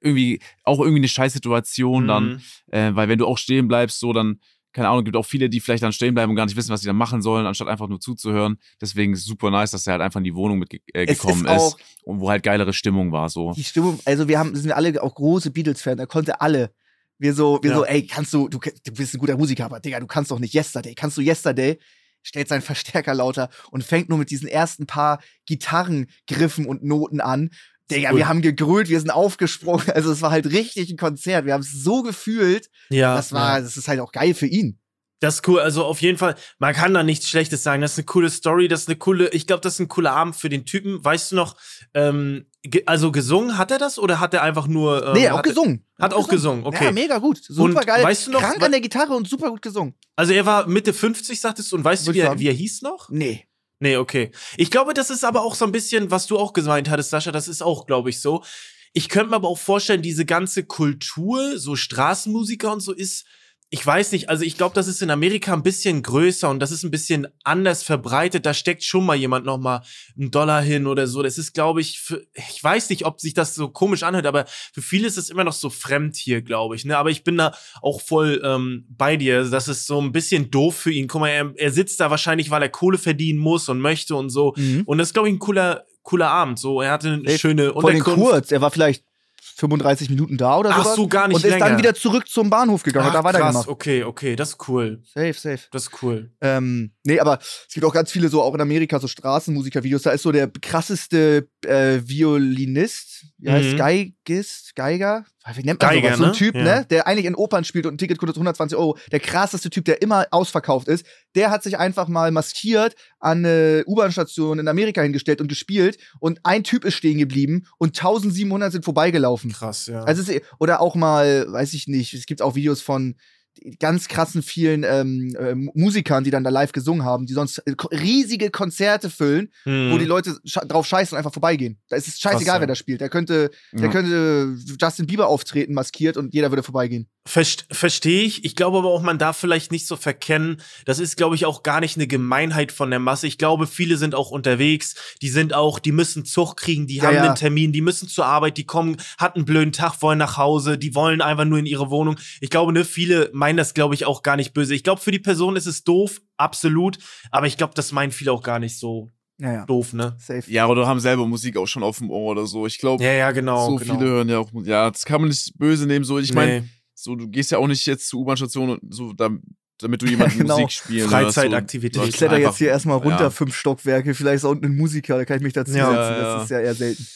irgendwie auch irgendwie eine Scheißsituation dann, Mhm. äh, weil wenn du auch stehen bleibst, so dann keine Ahnung, gibt auch viele, die vielleicht dann stehen bleiben und gar nicht wissen, was sie dann machen sollen, anstatt einfach nur zuzuhören. Deswegen ist es super nice, dass er halt einfach in die Wohnung mitgekommen äh, ist ist und wo halt geilere Stimmung war. So. Die Stimmung, also wir haben, sind alle auch große Beatles-Fans, er konnte alle. Wir so, wir Ja. so, ey, kannst du, du, du bist ein guter Musiker, aber Digga, du kannst doch nicht Yesterday. Kannst du Yesterday? Stellt seinen Verstärker lauter und fängt nur mit diesen ersten paar Gitarrengriffen und Noten an. Digga, Cool. wir haben gegrölt, wir sind aufgesprungen. Also es war halt richtig ein Konzert. Wir haben es so gefühlt. Ja, Das war, ja. das ist halt auch geil für ihn. Das ist cool. Also auf jeden Fall, man kann da nichts Schlechtes sagen. Das ist eine coole Story, das ist eine coole, ich glaube, das ist ein cooler Abend für den Typen. Weißt du noch, ähm, ge also gesungen hat er das oder hat er einfach nur. Ähm, nee, auch hat, gesungen. Hat auch gesungen, okay. Ja, mega gut. Super Und geil. weißt du noch, Krank an der Gitarre und super gut gesungen. Also er war Mitte 50, sagtest du, und weißt du, wie er, wie er hieß noch? Nee. Nee, okay. Ich glaube, das ist aber auch so ein bisschen, was du auch gemeint hattest, Sascha, das ist auch, glaube ich, so. Ich könnte mir aber auch vorstellen, diese ganze Kultur, so Straßenmusiker und so ist, ich weiß nicht, also ich glaube, das ist in Amerika ein bisschen größer und das ist ein bisschen anders verbreitet. Da steckt schon mal jemand noch mal einen Dollar hin oder so. Das ist, glaube ich, für, ich weiß nicht, ob sich das so komisch anhört, aber für viele ist es immer noch so fremd hier, glaube ich. Ne? Aber ich bin da auch voll ähm, bei dir. Das ist so ein bisschen doof für ihn. Guck mal, er, er sitzt da wahrscheinlich, weil er Kohle verdienen muss und möchte und so. Mhm. Und das ist, glaube ich, ein cooler, cooler Abend. So, er hatte eine Ey, schöne Vor allem Unterkunft. kurz. Er war vielleicht 35 Minuten da oder Ach sowas. so, gar nicht Und ist länger. dann wieder zurück zum Bahnhof gegangen und Ach, da weitergemacht. krass, okay, okay, das ist cool. Safe, safe. Das ist cool. Ähm, nee, aber es gibt auch ganz viele so, auch in Amerika, so Straßenmusikervideos. Da ist so der krasseste äh, Violinist, wie heißt Mhm. Geigist, Geiger? Wie nennt man Geiger, sowas? So ein ne? Typ, Ja. ne? Der eigentlich in Opern spielt und ein Ticket kostet 120 Euro. Der krasseste Typ, der immer ausverkauft ist. Der hat sich einfach mal maskiert an eine U-Bahn-Station in Amerika hingestellt und gespielt. Und ein Typ ist stehen geblieben und 1700 sind vorbeigelaufen. Krass, ja. Also es ist, oder auch mal, weiß ich nicht, es gibt auch Videos von ganz krassen vielen ähm, äh, Musikern, die dann da live gesungen haben, die sonst äh, riesige Konzerte füllen, Hm. wo die Leute scha drauf scheißen und einfach vorbeigehen. Da ist es scheißegal, Krass, wer da spielt. Der könnte, der Ja. könnte Justin Bieber auftreten, maskiert und jeder würde vorbeigehen. Verst Verstehe ich. Ich glaube aber auch, man darf vielleicht nicht so verkennen. Das ist, glaube ich, auch gar nicht eine Gemeinheit von der Masse. Ich glaube, viele sind auch unterwegs. Die sind auch, die müssen Zug kriegen, die Ja, haben ja. einen Termin, die müssen zur Arbeit, die kommen, hatten einen blöden Tag, wollen nach Hause, die wollen einfach nur in ihre Wohnung. Ich glaube, ne, viele meinen das, glaube ich, auch gar nicht böse. Ich glaube, für die Person ist es doof, absolut. Aber ich glaube, das meinen viele auch gar nicht so Naja, doof, ne? safe. Ja, oder haben selber Musik auch schon auf dem Ohr oder so. Ich glaube, Ja, ja, genau. so genau. viele hören ja auch. Ja, das kann man nicht böse nehmen. So, ich meine, Nee. so, du gehst ja auch nicht jetzt zur U-Bahn-Station und so, da, damit du jemanden Genau. Musik spielen Freizeitaktivität. Ich kletter jetzt hier erstmal runter, Ja. fünf Stockwerke, vielleicht ist da unten ein Musiker, da kann ich mich dazu Ja, setzen. ja, ja. Das ist ja eher selten.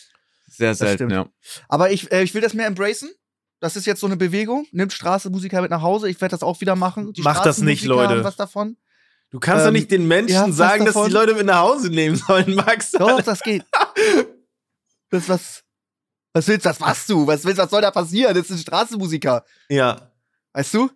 Sehr selten, ja. Aber ich, äh, ich will das mehr embracen. Das ist jetzt so eine Bewegung. Nimmt Straßenmusiker mit nach Hause. Ich werde das auch wieder machen. Die Macht das nicht, Leute. haben was davon. Du kannst doch Ähm, nicht den Menschen sagen, dass die? Leute mit nach Hause nehmen sollen, Max. Doch, das geht. Das was. Was willst du? Was machst du? Was willst, was soll da passieren? Das sind Straßenmusiker. Ja. Weißt du?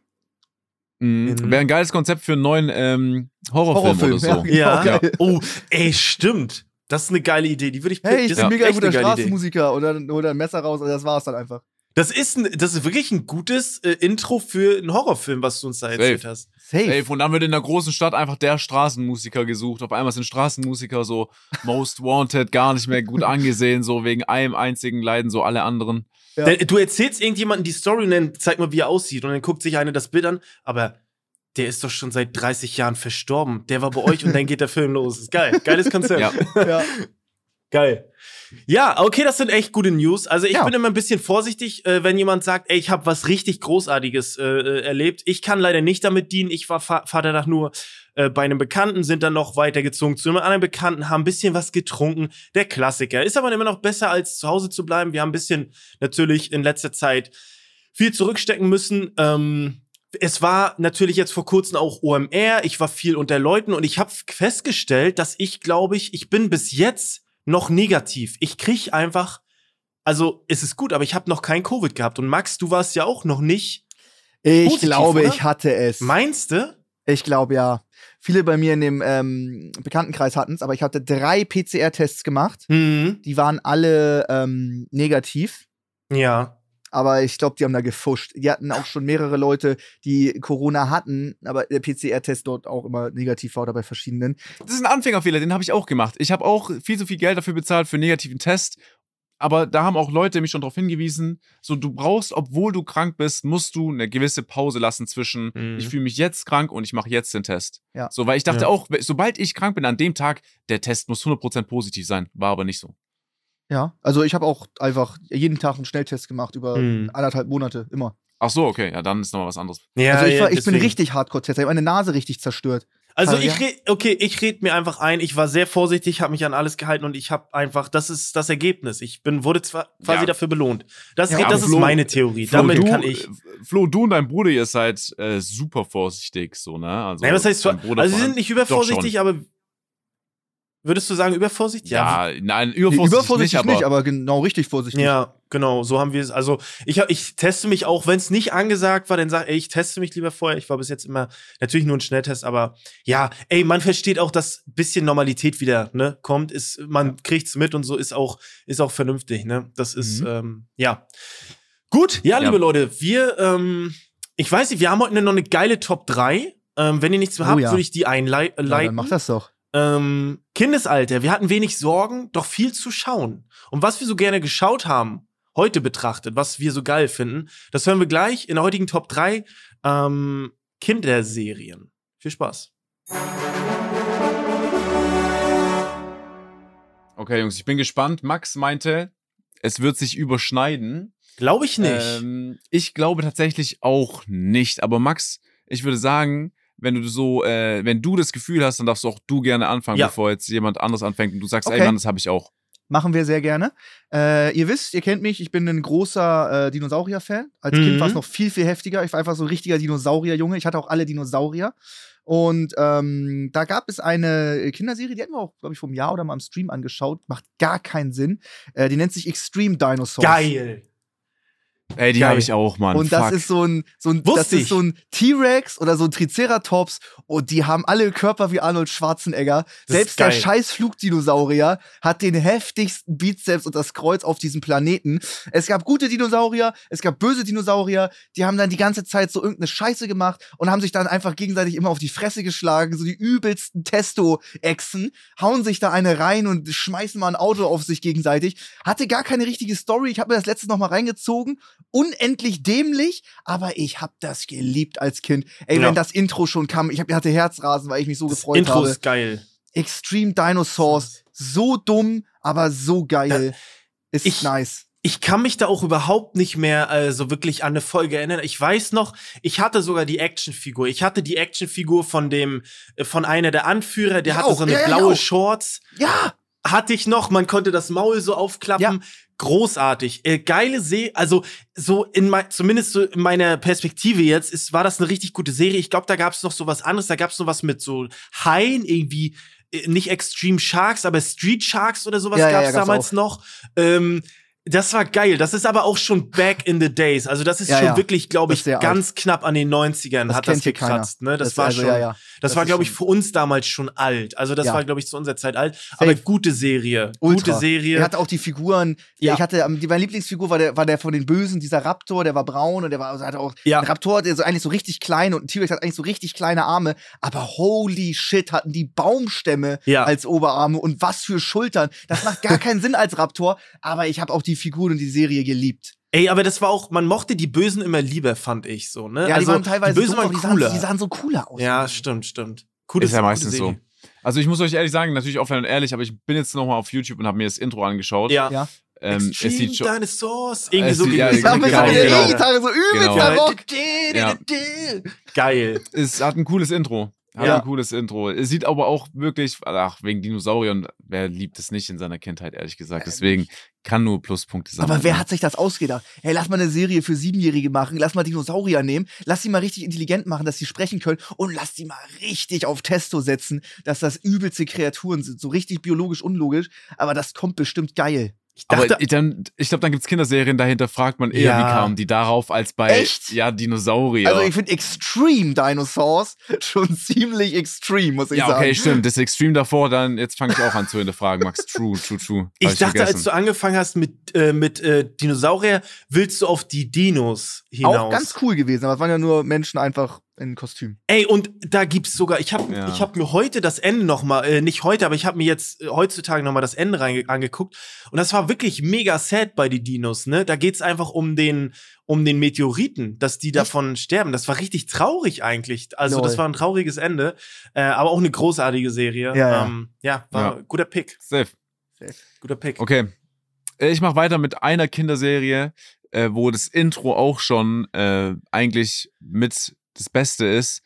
Mhm. Wäre ein geiles Konzept für einen neuen ähm, Horrorfilm, Horrorfilm, oder so. ja. Genau, Ja. Oh, ey, stimmt. Das ist eine geile Idee. Die würde ich Hey, ich das bin ist mega guter. Straßenmusiker. Oder hol ein Messer raus. Also das war's dann einfach. Das ist, ein, das ist wirklich ein gutes äh, Intro für einen Horrorfilm, was du uns da erzählt hast. Safe. Ey, und dann wird in der großen Stadt einfach der Straßenmusiker gesucht. Auf einmal sind Straßenmusiker so most wanted, gar nicht mehr gut angesehen, so wegen einem einzigen Leiden, so alle anderen. Ja. Du erzählst irgendjemandem die Story und dann zeig mal, wie er aussieht. Und dann guckt sich eine das Bild an, aber der ist doch schon seit 30 Jahren verstorben. Der war bei euch und dann geht der Film los. Ist geil. Geiles Konzept. Ja. ja. Geil. Ja, okay, das sind echt gute News. Also ich Ja. bin immer ein bisschen vorsichtig, äh, wenn jemand sagt, ey, ich habe was richtig Großartiges äh, äh, erlebt. Ich kann leider nicht damit dienen. Ich war Fa Vater nur äh, bei einem Bekannten, sind dann noch weitergezogen zu einem anderen Bekannten, haben ein bisschen was getrunken. Der Klassiker. Ist aber immer noch besser, als zu Hause zu bleiben. Wir haben ein bisschen natürlich in letzter Zeit viel zurückstecken müssen. Ähm, es war natürlich jetzt vor kurzem auch OMR. Ich war viel unter Leuten und ich habe festgestellt, dass ich glaube ich, ich bin bis jetzt noch negativ. Ich krieg einfach, also es ist gut, aber ich habe noch kein Covid gehabt. Und Max, du warst ja auch noch nicht. Ich Positiv, glaube, oder? ich hatte es. Meinst du? Ich glaube ja. Viele bei mir in dem ähm, Bekanntenkreis hatten es, aber ich hatte drei PCR-Tests gemacht. Mhm. Die waren alle ähm, negativ. Ja. Aber ich glaube, die haben da gefuscht. Die hatten auch schon mehrere Leute, die Corona hatten, aber der PCR-Test dort auch immer negativ war oder bei verschiedenen. Das ist ein Anfängerfehler, den habe ich auch gemacht. Ich habe auch viel zu viel Geld dafür bezahlt für einen negativen Test. Aber da haben auch Leute mich schon darauf hingewiesen, so du brauchst, obwohl du krank bist, musst du eine gewisse Pause lassen zwischen Mhm. ich fühle mich jetzt krank und ich mache jetzt den Test. Ja. So, weil ich dachte Ja. auch, sobald ich krank bin an dem Tag, der Test muss 100% positiv sein. War aber nicht so. Ja, also ich habe auch einfach jeden Tag einen Schnelltest gemacht über Mhm. anderthalb Monate, immer. Ach so, okay, ja, dann ist nochmal was anderes. Ja, also ich, ja, war, ich bin richtig Hardcore-Test, ich habe meine Nase richtig zerstört. Also ich red, okay, ich red mir einfach ein, ich war sehr vorsichtig, habe mich an alles gehalten und ich habe einfach, das ist das Ergebnis. Ich bin wurde zwar quasi Ja. dafür belohnt. Das, Ja, das ist Flo- meine Theorie. Flo, Damit du, kann ich. Flo, du und dein Bruder, ihr seid äh, super vorsichtig, so, ne? Also, Nein, was heißt zwar, dein Bruder also sie sind nicht übervorsichtig, aber würdest du sagen übervorsichtig? Ja, nein, Nee, übervorsichtig, übervorsichtig nicht, nicht, aber, aber genau richtig vorsichtig. Ja, genau, so haben wir es. Also ich, ich teste mich auch, wenn es nicht angesagt war, dann sag ey, ich teste mich lieber vorher. Ich war bis jetzt immer natürlich nur ein Schnelltest, aber ja, ey, man versteht auch, dass bisschen Normalität wieder ne, kommt. Ist, man kriegt's mit und so ist auch, ist auch vernünftig. Ne? Das ist, Mhm. ähm, ja. Gut, ja, Ja. liebe Leute, wir, ähm, ich weiß nicht, wir haben heute noch eine geile Top 3. Ähm, wenn ihr nichts mehr Oh habt, ja. würde ich die einleiten. Ja, dann mach das doch. Ähm, Kindesalter, wir hatten wenig Sorgen, doch viel zu schauen. Und was wir so gerne geschaut haben, heute betrachtet, was wir so geil finden, das hören wir gleich in der heutigen Top 3 ähm, Kinderserien. Viel Spaß. Okay, Jungs, ich bin gespannt. Max meinte, es wird sich überschneiden. Glaube ich nicht. Ähm, ich glaube tatsächlich auch nicht. Aber Max, ich würde sagen, wenn du so, äh, wenn du das Gefühl hast, dann darfst du auch du gerne anfangen, Ja. bevor jetzt jemand anderes anfängt und du sagst, ey Okay. Mann, das habe ich auch. Machen wir sehr gerne. Äh, ihr wisst, ihr kennt mich, ich bin ein großer äh, Dinosaurier-Fan. Als Mhm. Kind war es noch viel, viel heftiger. Ich war einfach so ein richtiger Dinosaurier-Junge. Ich hatte auch alle Dinosaurier. Und ähm, da gab es eine Kinderserie, die hatten wir auch, glaube ich, vor einem Jahr oder mal im Stream angeschaut. Macht gar keinen Sinn. Äh, die nennt sich Extreme Dinosaurs. Geil. Ey, die habe ich auch, Mann. Und das Fuck. ist so ein, so ein, Wusste das ist ich. so ein T-Rex oder so ein Triceratops und die haben alle Körper wie Arnold Schwarzenegger. Das Selbst der scheiß Flugdinosaurier hat den heftigsten Bizeps und das Kreuz auf diesem Planeten. Es gab gute Dinosaurier, es gab böse Dinosaurier, die haben dann die ganze Zeit so irgendeine Scheiße gemacht und haben sich dann einfach gegenseitig immer auf die Fresse geschlagen, so die übelsten Testo-Echsen, hauen sich da eine rein und schmeißen mal ein Auto auf sich gegenseitig. Hatte gar keine richtige Story. Ich habe mir das letztes noch mal reingezogen. Unendlich dämlich, aber ich habe das geliebt als Kind. Ey, Ja. wenn das Intro schon kam, ich hab, ich hatte Herzrasen, weil ich mich so Das gefreut Intro habe. ist geil. Extreme Dinosaurs, so dumm, aber so geil. ist Ich- nice. ich kann mich da auch überhaupt nicht mehr äh, so wirklich an eine Folge erinnern. Ich weiß noch, ich hatte sogar die Actionfigur. Ich hatte die Actionfigur von dem, äh, von einer der Anführer, der Ich hatte auch. so eine Ja, blaue. Shorts. Ja, Hatte ich noch, man konnte das Maul so aufklappen. Ja. Großartig. Äh, geile Serie, also so in mein, zumindest so in meiner Perspektive jetzt, ist, war das eine richtig gute Serie. Ich glaube, da gab es noch so was anderes. Da gab es noch was mit so Haien, irgendwie äh, nicht Extreme Sharks, aber Street Sharks oder sowas Ja, gab es ja, gab's damals auch. noch. Ähm, das war geil. Das ist aber auch schon back in the days. Also das ist Ja, schon ja. wirklich, glaube ich, sehr alt. ganz knapp an den 90ern Das hat das gekratzt. Ne? Das, Das- war also, schon, ja, ja. das, Das war, glaube ich, für uns damals schon alt. Also das war, glaube ich, zu unserer Zeit alt. Aber gute Serie. Gute Ultra. Serie. Er hatte auch die Figuren. Ja. Ich hatte, ähm, die, meine Lieblingsfigur war der, war der von den Bösen, dieser Raptor, der war braun und der war, also hatte auch, Ja. ein Raptor, der so eigentlich so richtig klein und ein T-Rex hat eigentlich so richtig kleine Arme, aber holy shit, hatten die Baumstämme als Oberarme und was für Schultern. Das macht gar keinen Sinn als Raptor, aber ich habe auch die Figuren und die Serie geliebt. Ey, aber das war auch, man mochte die Bösen immer lieber, fand ich so, ne? Ja, die waren teilweise die Bösen waren aber die cooler. Sahen, die sahen so cooler aus. ja, stimmt, stimmt. Coole, Ist ja meistens so. Also ich muss euch ehrlich sagen, natürlich offline und ehrlich, aber ich bin jetzt nochmal auf YouTube und habe mir das Intro angeschaut. Ja. Ja. Ähm, es sieht schon. Dinosaurs. Irgendwie so ja, Genau, der genau. E-Gitarre so übelst Genau. Rock. Ja. Geil. Es hat ein cooles Intro. Hat Ja. ein cooles Intro. Es sieht aber auch wirklich, ach, wegen Dinosauriern, wer liebt es nicht in seiner Kindheit, ehrlich gesagt. Deswegen kann nur Pluspunkte sammeln. Aber wer hat sich das ausgedacht? Hey, lass mal eine Serie für Siebenjährige machen, lass mal Dinosaurier nehmen, lass sie mal richtig intelligent machen, dass sie sprechen können und lass sie mal richtig auf Testo setzen, dass das übelste Kreaturen sind, so richtig biologisch unlogisch, aber das kommt bestimmt geil. Ich Aber dachte, ich, dann, ich glaube, dann gibt's Kinderserien, dahinter fragt man eher, Ja. wie kamen die darauf, als bei Echt? ja, Dinosaurier. Also ich finde Extreme Dinosaurs schon ziemlich extrem, muss ich ja, sagen. okay, stimmt. Das Extreme davor, dann jetzt fange ich auch an zu hinterfragen, Max. True, true, true. Hab ich dachte, vergessen. als du angefangen hast mit, äh, mit äh, Dinosaurier, willst du auf die Dinos hinaus. Auch ganz cool gewesen, aber es waren ja nur Menschen einfach in Kostüm. Ey, und da gibt's sogar, ich habe Ja. ich hab mir heute das Ende noch mal, äh, nicht heute, aber ich habe mir jetzt äh, heutzutage noch mal das Ende reinge- angeguckt und das war wirklich mega sad bei die Dinos, ne? Da geht's einfach um den um den Meteoriten, dass die davon sterben. Das war richtig traurig eigentlich. Also Lol. das war ein trauriges Ende, äh, aber auch eine großartige Serie. Ja, ja. Ähm, ja war Ja. guter Pick, Safe. guter Pick. Okay. Äh, Ich mache weiter mit einer Kinderserie, äh, wo das Intro auch schon äh, eigentlich mit das Beste ist.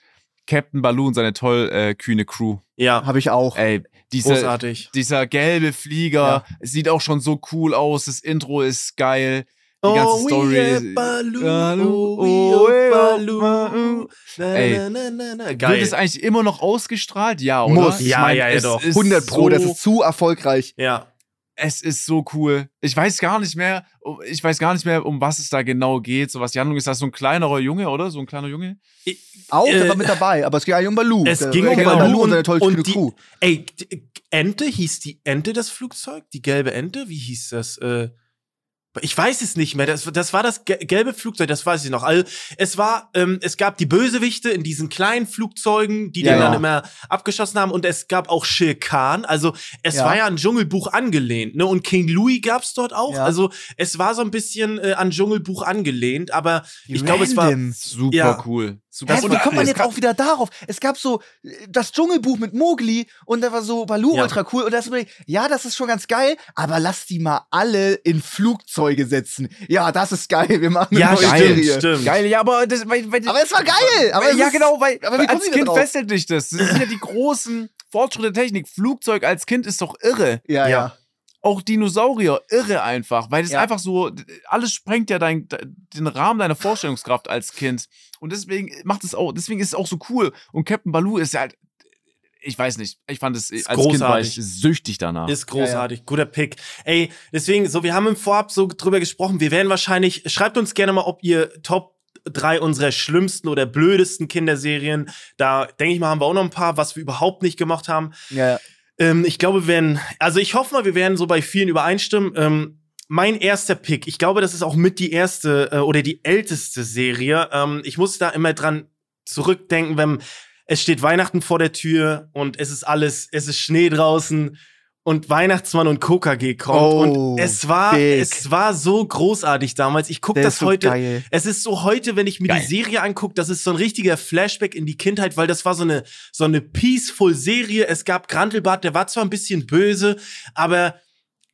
Captain Baloo und seine toll äh, kühne Crew. Ja, Habe ich auch. Ey, dieser, großartig. dieser gelbe Flieger, es sieht auch schon so cool aus. Das Intro ist geil. Die ganze Story. We are Baloo, Baloo, oh, oh, are Baloo. Baloo. Na, Ey, na, na, na, na. Wird Geil. es eigentlich immer noch ausgestrahlt? Ja, oder? Muss. Ich Ja, mein, ja, ja, es doch. ist 100 Pro, so, das ist zu erfolgreich. Ja. Es ist so cool. Ich weiß gar nicht mehr, ich weiß gar nicht mehr, um was es da genau geht. So was die Handlung ist, das so ein kleinerer Junge, oder? So ein kleiner Junge? Auch, der Äh, war mit dabei, aber es ging eigentlich um Baloo. Es Der- ging um Captain Baloo und seine tolle und die, Crew. Ey, die Ente hieß die Ente das Flugzeug? Die gelbe Ente? Wie hieß das? Äh, ich weiß es nicht mehr. Das, das war das ge- gelbe Flugzeug, das weiß ich noch. Also, es war, ähm, es gab die Bösewichte in diesen kleinen Flugzeugen, die Ja, den dann ja. immer abgeschossen haben. Und es gab auch Shere Khan. Also, es Ja. war ja an Dschungelbuch angelehnt. Ne? Und King Louis gab's dort auch. Ja. Also, es war so ein bisschen äh, an Dschungelbuch angelehnt. Aber ich glaube, es war. Super Ja. cool. Super Hä, wie kommt man jetzt auch wieder darauf? Es gab so äh, das Dschungelbuch mit Mowgli und da war so Baloo Ja. ultra cool und das ist ja, das ist schon ganz geil, aber lass die mal alle in Flugzeuge setzen. Ja, das ist geil. Wir machen eine Ja, neue geil, Serie. stimmt. Geil, ja, aber das, weil, weil, Aber es war geil. Aber es ja, genau, weil, aber wie weil als da Kind fesselt dich das. Das sind ja die großen Fortschritte der Technik. Flugzeug als Kind ist doch irre. Ja, ja. Ja. Auch Dinosaurier, irre einfach. Weil das Ja. einfach so, alles sprengt ja dein, den Rahmen deiner Vorstellungskraft als Kind. Und deswegen macht es auch, deswegen ist es auch so cool. Und Captain Baloo ist ja halt, ich weiß nicht, ich fand es, als Kind war ich großartig. süchtig danach. Ist großartig, guter Pick. Ey, deswegen, so, wir haben im Vorab so drüber gesprochen. Wir werden wahrscheinlich, schreibt uns gerne mal, ob ihr Top drei unserer schlimmsten oder blödesten Kinderserien, da denke ich mal, haben wir auch noch ein paar, was wir überhaupt nicht gemacht haben. ja, ja. Ähm, ich glaube, wir werden, also ich hoffe mal, wir werden so bei vielen übereinstimmen. Ähm, mein erster Pick, ich glaube, das ist auch mit die erste äh, oder die älteste Serie. Ähm, ich muss da immer dran zurückdenken, wenn es steht Weihnachten vor der Tür und es ist alles, es ist Schnee draußen und Weihnachtsmann und KKG kommt Oh, und es war, big. es war so großartig damals. Ich gucke das ist so heute. geil. Es ist so heute, wenn ich mir Geil. die Serie angucke, das ist so ein richtiger Flashback in die Kindheit, weil das war so eine so eine peaceful Serie. Es gab Grantelbart, der war zwar ein bisschen böse, aber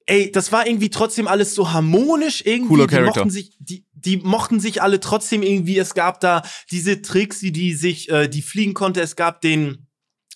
ey, das war irgendwie trotzdem alles so harmonisch irgendwie. Cooler die Charakter. mochten sich, die, die mochten sich alle trotzdem irgendwie. Es gab da diese Tricks, die, die sich, äh, die fliegen konnte. Es gab den,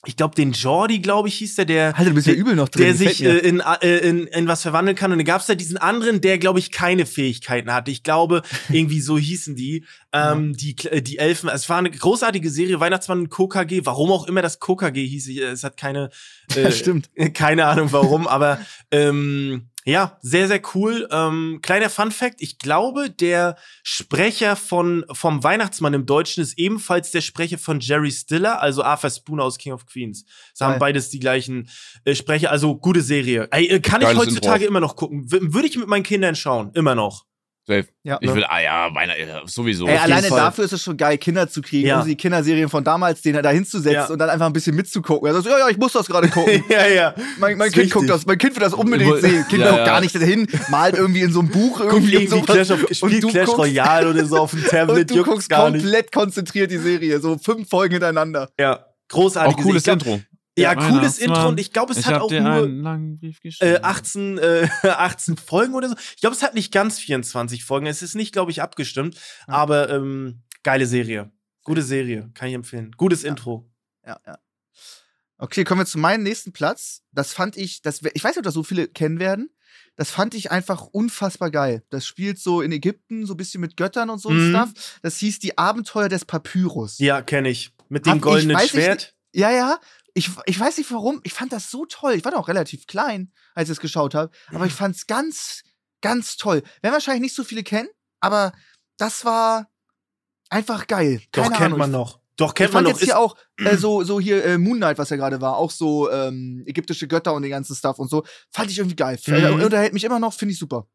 ich glaube, den Jordi, glaube ich, hieß der, der. Ja der, noch drin. Der sich äh, in, äh, in, in was verwandeln kann. Und dann gab es da diesen anderen, der, glaube ich, keine Fähigkeiten hatte. Ich glaube, irgendwie so hießen die. Ähm, die, äh, die Elfen. Es war eine großartige Serie, Weihnachtsmann und KKG. Warum auch immer das KKG hieß. ich, äh, Es hat keine. Äh, Ja, stimmt. keine Ahnung warum, aber ähm, ja, sehr, sehr cool. Ähm, kleiner Fun Fact, ich glaube, der Sprecher von, vom Weihnachtsmann im Deutschen ist ebenfalls der Sprecher von Jerry Stiller, also Arthur Spooner aus King of Queens. Das haben beides die gleichen äh, Sprecher, also gute Serie. Ey, äh, kann ich Geiles heutzutage Intro. immer noch gucken. W würde ich mit meinen Kindern schauen, immer noch. Safe. Ja. Ich will, ah ja, Weihnachten, äh, sowieso. Ey, alleine Fall. dafür ist es schon geil, Kinder zu kriegen, Ja. um die Kinderserien von damals denen da hinzusetzen Ja. und dann einfach ein bisschen mitzugucken. Also, ja, ja, ich muss das gerade gucken. ja, ja. Mein, mein Kind guckt wichtig. das, mein Kind will das unbedingt sehen. Kind Ja, ja. gar nicht dahin, malt irgendwie in so einem Buch irgendwie, und irgendwie sowas. Clash, of, und spielt du Clash guckst, Royale oder so auf dem Tablet, und du guckst gar nicht. komplett konzentriert die Serie, so fünf Folgen hintereinander. Ja, großartig. auch cooles Intro. Ja, Ja, cooles. Intro und ich glaube, es Ich hat hab auch nur einen langen Brief geschrieben. äh, 18, äh, 18 Folgen oder so. Ich glaube, es hat nicht ganz 24 Folgen. Es ist nicht, glaube ich, abgestimmt. Ja. Aber ähm, geile Serie. Gute Serie. Kann ich empfehlen. Gutes Intro. Ja, ja. Okay, kommen wir zu meinem nächsten Platz. Das fand ich, das, ich weiß nicht, ob das so viele kennen werden. Das fand ich einfach unfassbar geil. Das spielt so in Ägypten, so ein bisschen mit Göttern und so Mhm. Stuff. Das hieß die Abenteuer des Papyrus. Ja, kenne ich. Mit Hab dem ich- goldenen ich Schwert. Ja, ja. Ich, ich weiß nicht warum. Ich fand das so toll. Ich war doch relativ klein, als ich es geschaut habe. Aber ich fand es ganz, ganz toll. Werden wahrscheinlich nicht so viele kennen, aber das war einfach geil. Doch, Keine kennt Ahnung. man Ich- noch. Doch, Ich kennt man fand noch. jetzt hier auch äh, so, so hier äh, Moon Knight, was ja gerade war, auch so ähm, ägyptische Götter und den ganzen Stuff und so. Fand ich irgendwie geil. Mhm. Äh, unterhält mich immer noch, finde ich super.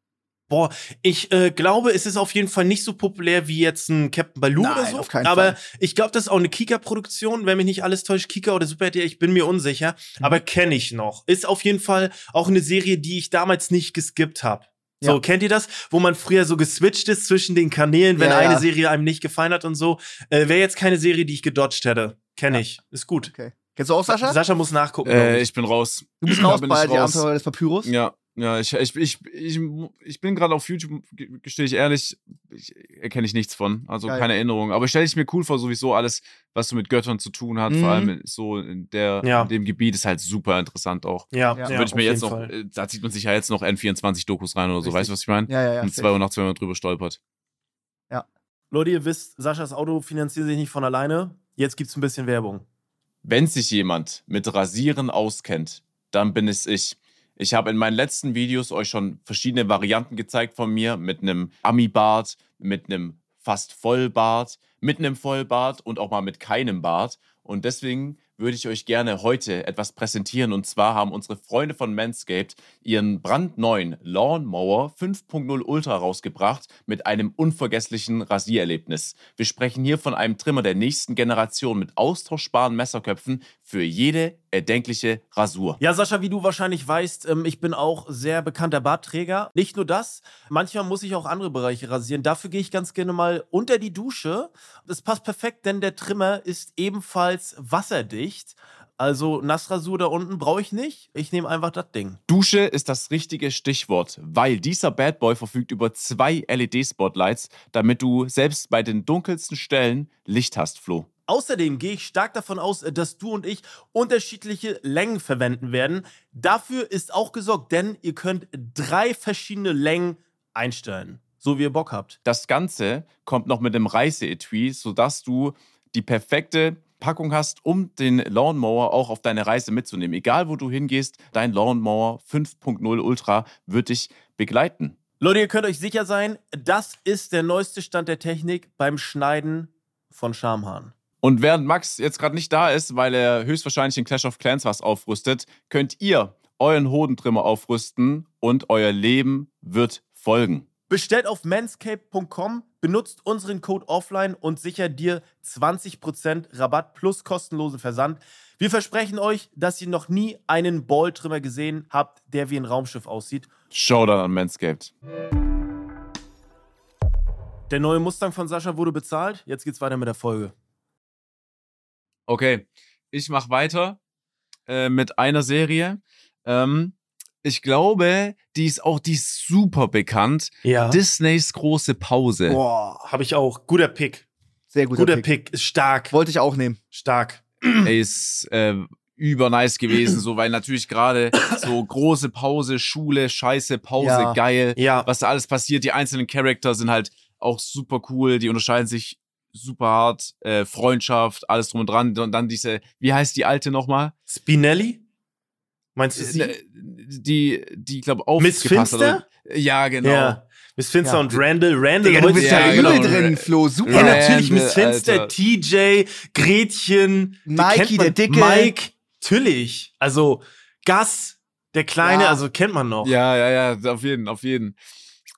Boah, ich äh, glaube, es ist auf jeden Fall nicht so populär wie jetzt ein Captain Baloo Nein, oder so. auf keinen aber Fall. ich glaube, das ist auch eine Kika-Produktion, wenn mich nicht alles täuscht. Kika oder Super RTL, ich bin mir unsicher. Mhm. Aber kenne ich noch. Ist auf jeden Fall auch eine Serie, die ich damals nicht geskippt habe. So, Ja. kennt ihr das? Wo man früher so geswitcht ist zwischen den Kanälen, wenn Ja, eine ja. Serie einem nicht gefallen hat und so. Äh, Wäre jetzt keine Serie, die ich gedodged hätte. Kenne Ja. ich. Ist gut. Okay. Kennst du auch, Sascha? Sascha muss nachgucken. Äh, ich. bin raus. du bist raus bei ich die raus. Abenteuer des Papyrus. Ja, ja, ich, ich, ich, ich, ich bin gerade auf YouTube, ge- gestehe ich ehrlich, ich, erkenne ich nichts von. Also Geil. keine Erinnerung. Aber stelle ich mir cool vor, sowieso alles, was so mit Göttern zu tun hat, Mhm. vor allem so in, der, Ja. in dem Gebiet, ist halt super interessant auch. ja, Ja. ja, Würde ich mir auf jetzt noch, Fall. äh, da zieht man sich ja jetzt noch N24-Dokus rein oder so, Richtig. weißt du, was ich meine? Ja, ja, ja. Und zwei Uhr nachts, wenn man drüber stolpert. Leute, ihr wisst, Saschas Auto finanziert sich nicht von alleine. Jetzt gibt's ein bisschen Werbung. Wenn sich jemand mit Rasieren auskennt, dann bin es ich. Ich habe in meinen letzten Videos euch schon verschiedene Varianten gezeigt von mir mit einem Ami-Bart, mit einem fast Vollbart, mit einem Vollbart und auch mal mit keinem Bart. Und deswegen würde ich euch gerne heute etwas präsentieren. Und zwar haben unsere Freunde von Manscaped ihren brandneuen Lawnmower 5.0 Ultra rausgebracht mit einem unvergesslichen Rasiererlebnis. Wir sprechen hier von einem Trimmer der nächsten Generation mit austauschbaren Messerköpfen für jede erdenkliche Rasur. Ja, Sascha, wie du wahrscheinlich weißt, ähm, ich bin auch sehr bekannter Bartträger. Nicht nur das, manchmal muss ich auch andere Bereiche rasieren. Dafür gehe ich ganz gerne mal unter die Dusche. Das passt perfekt, denn der Trimmer ist ebenfalls wasserdicht. Also Nassrasur da unten brauche ich nicht. Ich nehme einfach das Ding. Dusche ist das richtige Stichwort, weil dieser Bad Boy verfügt über zwei LED-Spotlights, damit du selbst bei den dunkelsten Stellen Licht hast, Flo. Außerdem gehe ich stark davon aus, dass du und ich unterschiedliche Längen verwenden werden. Dafür ist auch gesorgt, denn ihr könnt drei verschiedene Längen einstellen, so wie ihr Bock habt. Das Ganze kommt noch mit einem Reiseetui, sodass du die perfekte Packung hast, um den Lawnmower auch auf deine Reise mitzunehmen. Egal wo du hingehst, dein Lawnmower 5.0 Ultra wird dich begleiten. Leute, ihr könnt euch sicher sein, das ist der neueste Stand der Technik beim Schneiden von Schamhaaren. Und während Max jetzt gerade nicht da ist, weil er höchstwahrscheinlich in Clash of Clans was aufrüstet, könnt ihr euren Hodentrimmer aufrüsten und euer Leben wird folgen. Bestellt auf manscape.com, benutzt unseren Code offline und sichert dir 20% Rabatt plus kostenlosen Versand. Wir versprechen euch, dass ihr noch nie einen Balltrimmer gesehen habt, der wie ein Raumschiff aussieht. Showdown an Manscaped. Der neue Mustang von Sascha wurde bezahlt. Jetzt geht's weiter mit der Folge. Okay, ich mache weiter äh, mit einer Serie. Ähm, ich glaube, die ist auch, die ist super bekannt. Ja. Disneys große Pause. Boah, habe ich auch. Guter Pick. Sehr guter, Guter Pick. Pick. Ist stark. Wollte ich auch nehmen. Stark. Ey, ist äh, übernice gewesen, so, weil natürlich gerade so große Pause, Schule, scheiße, Pause, Ja. geil. Ja. Was da alles passiert, die einzelnen Charakter sind halt auch super cool, die unterscheiden sich super hart, äh, Freundschaft, alles drum und dran. Und dann diese, wie heißt die alte nochmal? Spinelli? Meinst du sie? Äh, Die, die, glaube Miss aufgepasst hat. Finster? Ja, genau. Ja. Miss Finster Ja. und Randall. Randall Digga, du bist Ja, ja, genau. übel drin, Flo. Super. Ja, natürlich, Miss Finster, Alter. TJ, Gretchen, Mikey, der Dicke. Mike, natürlich. Also, Gus, der Kleine, Ja. also kennt man noch. Ja, ja, ja, auf jeden, auf jeden.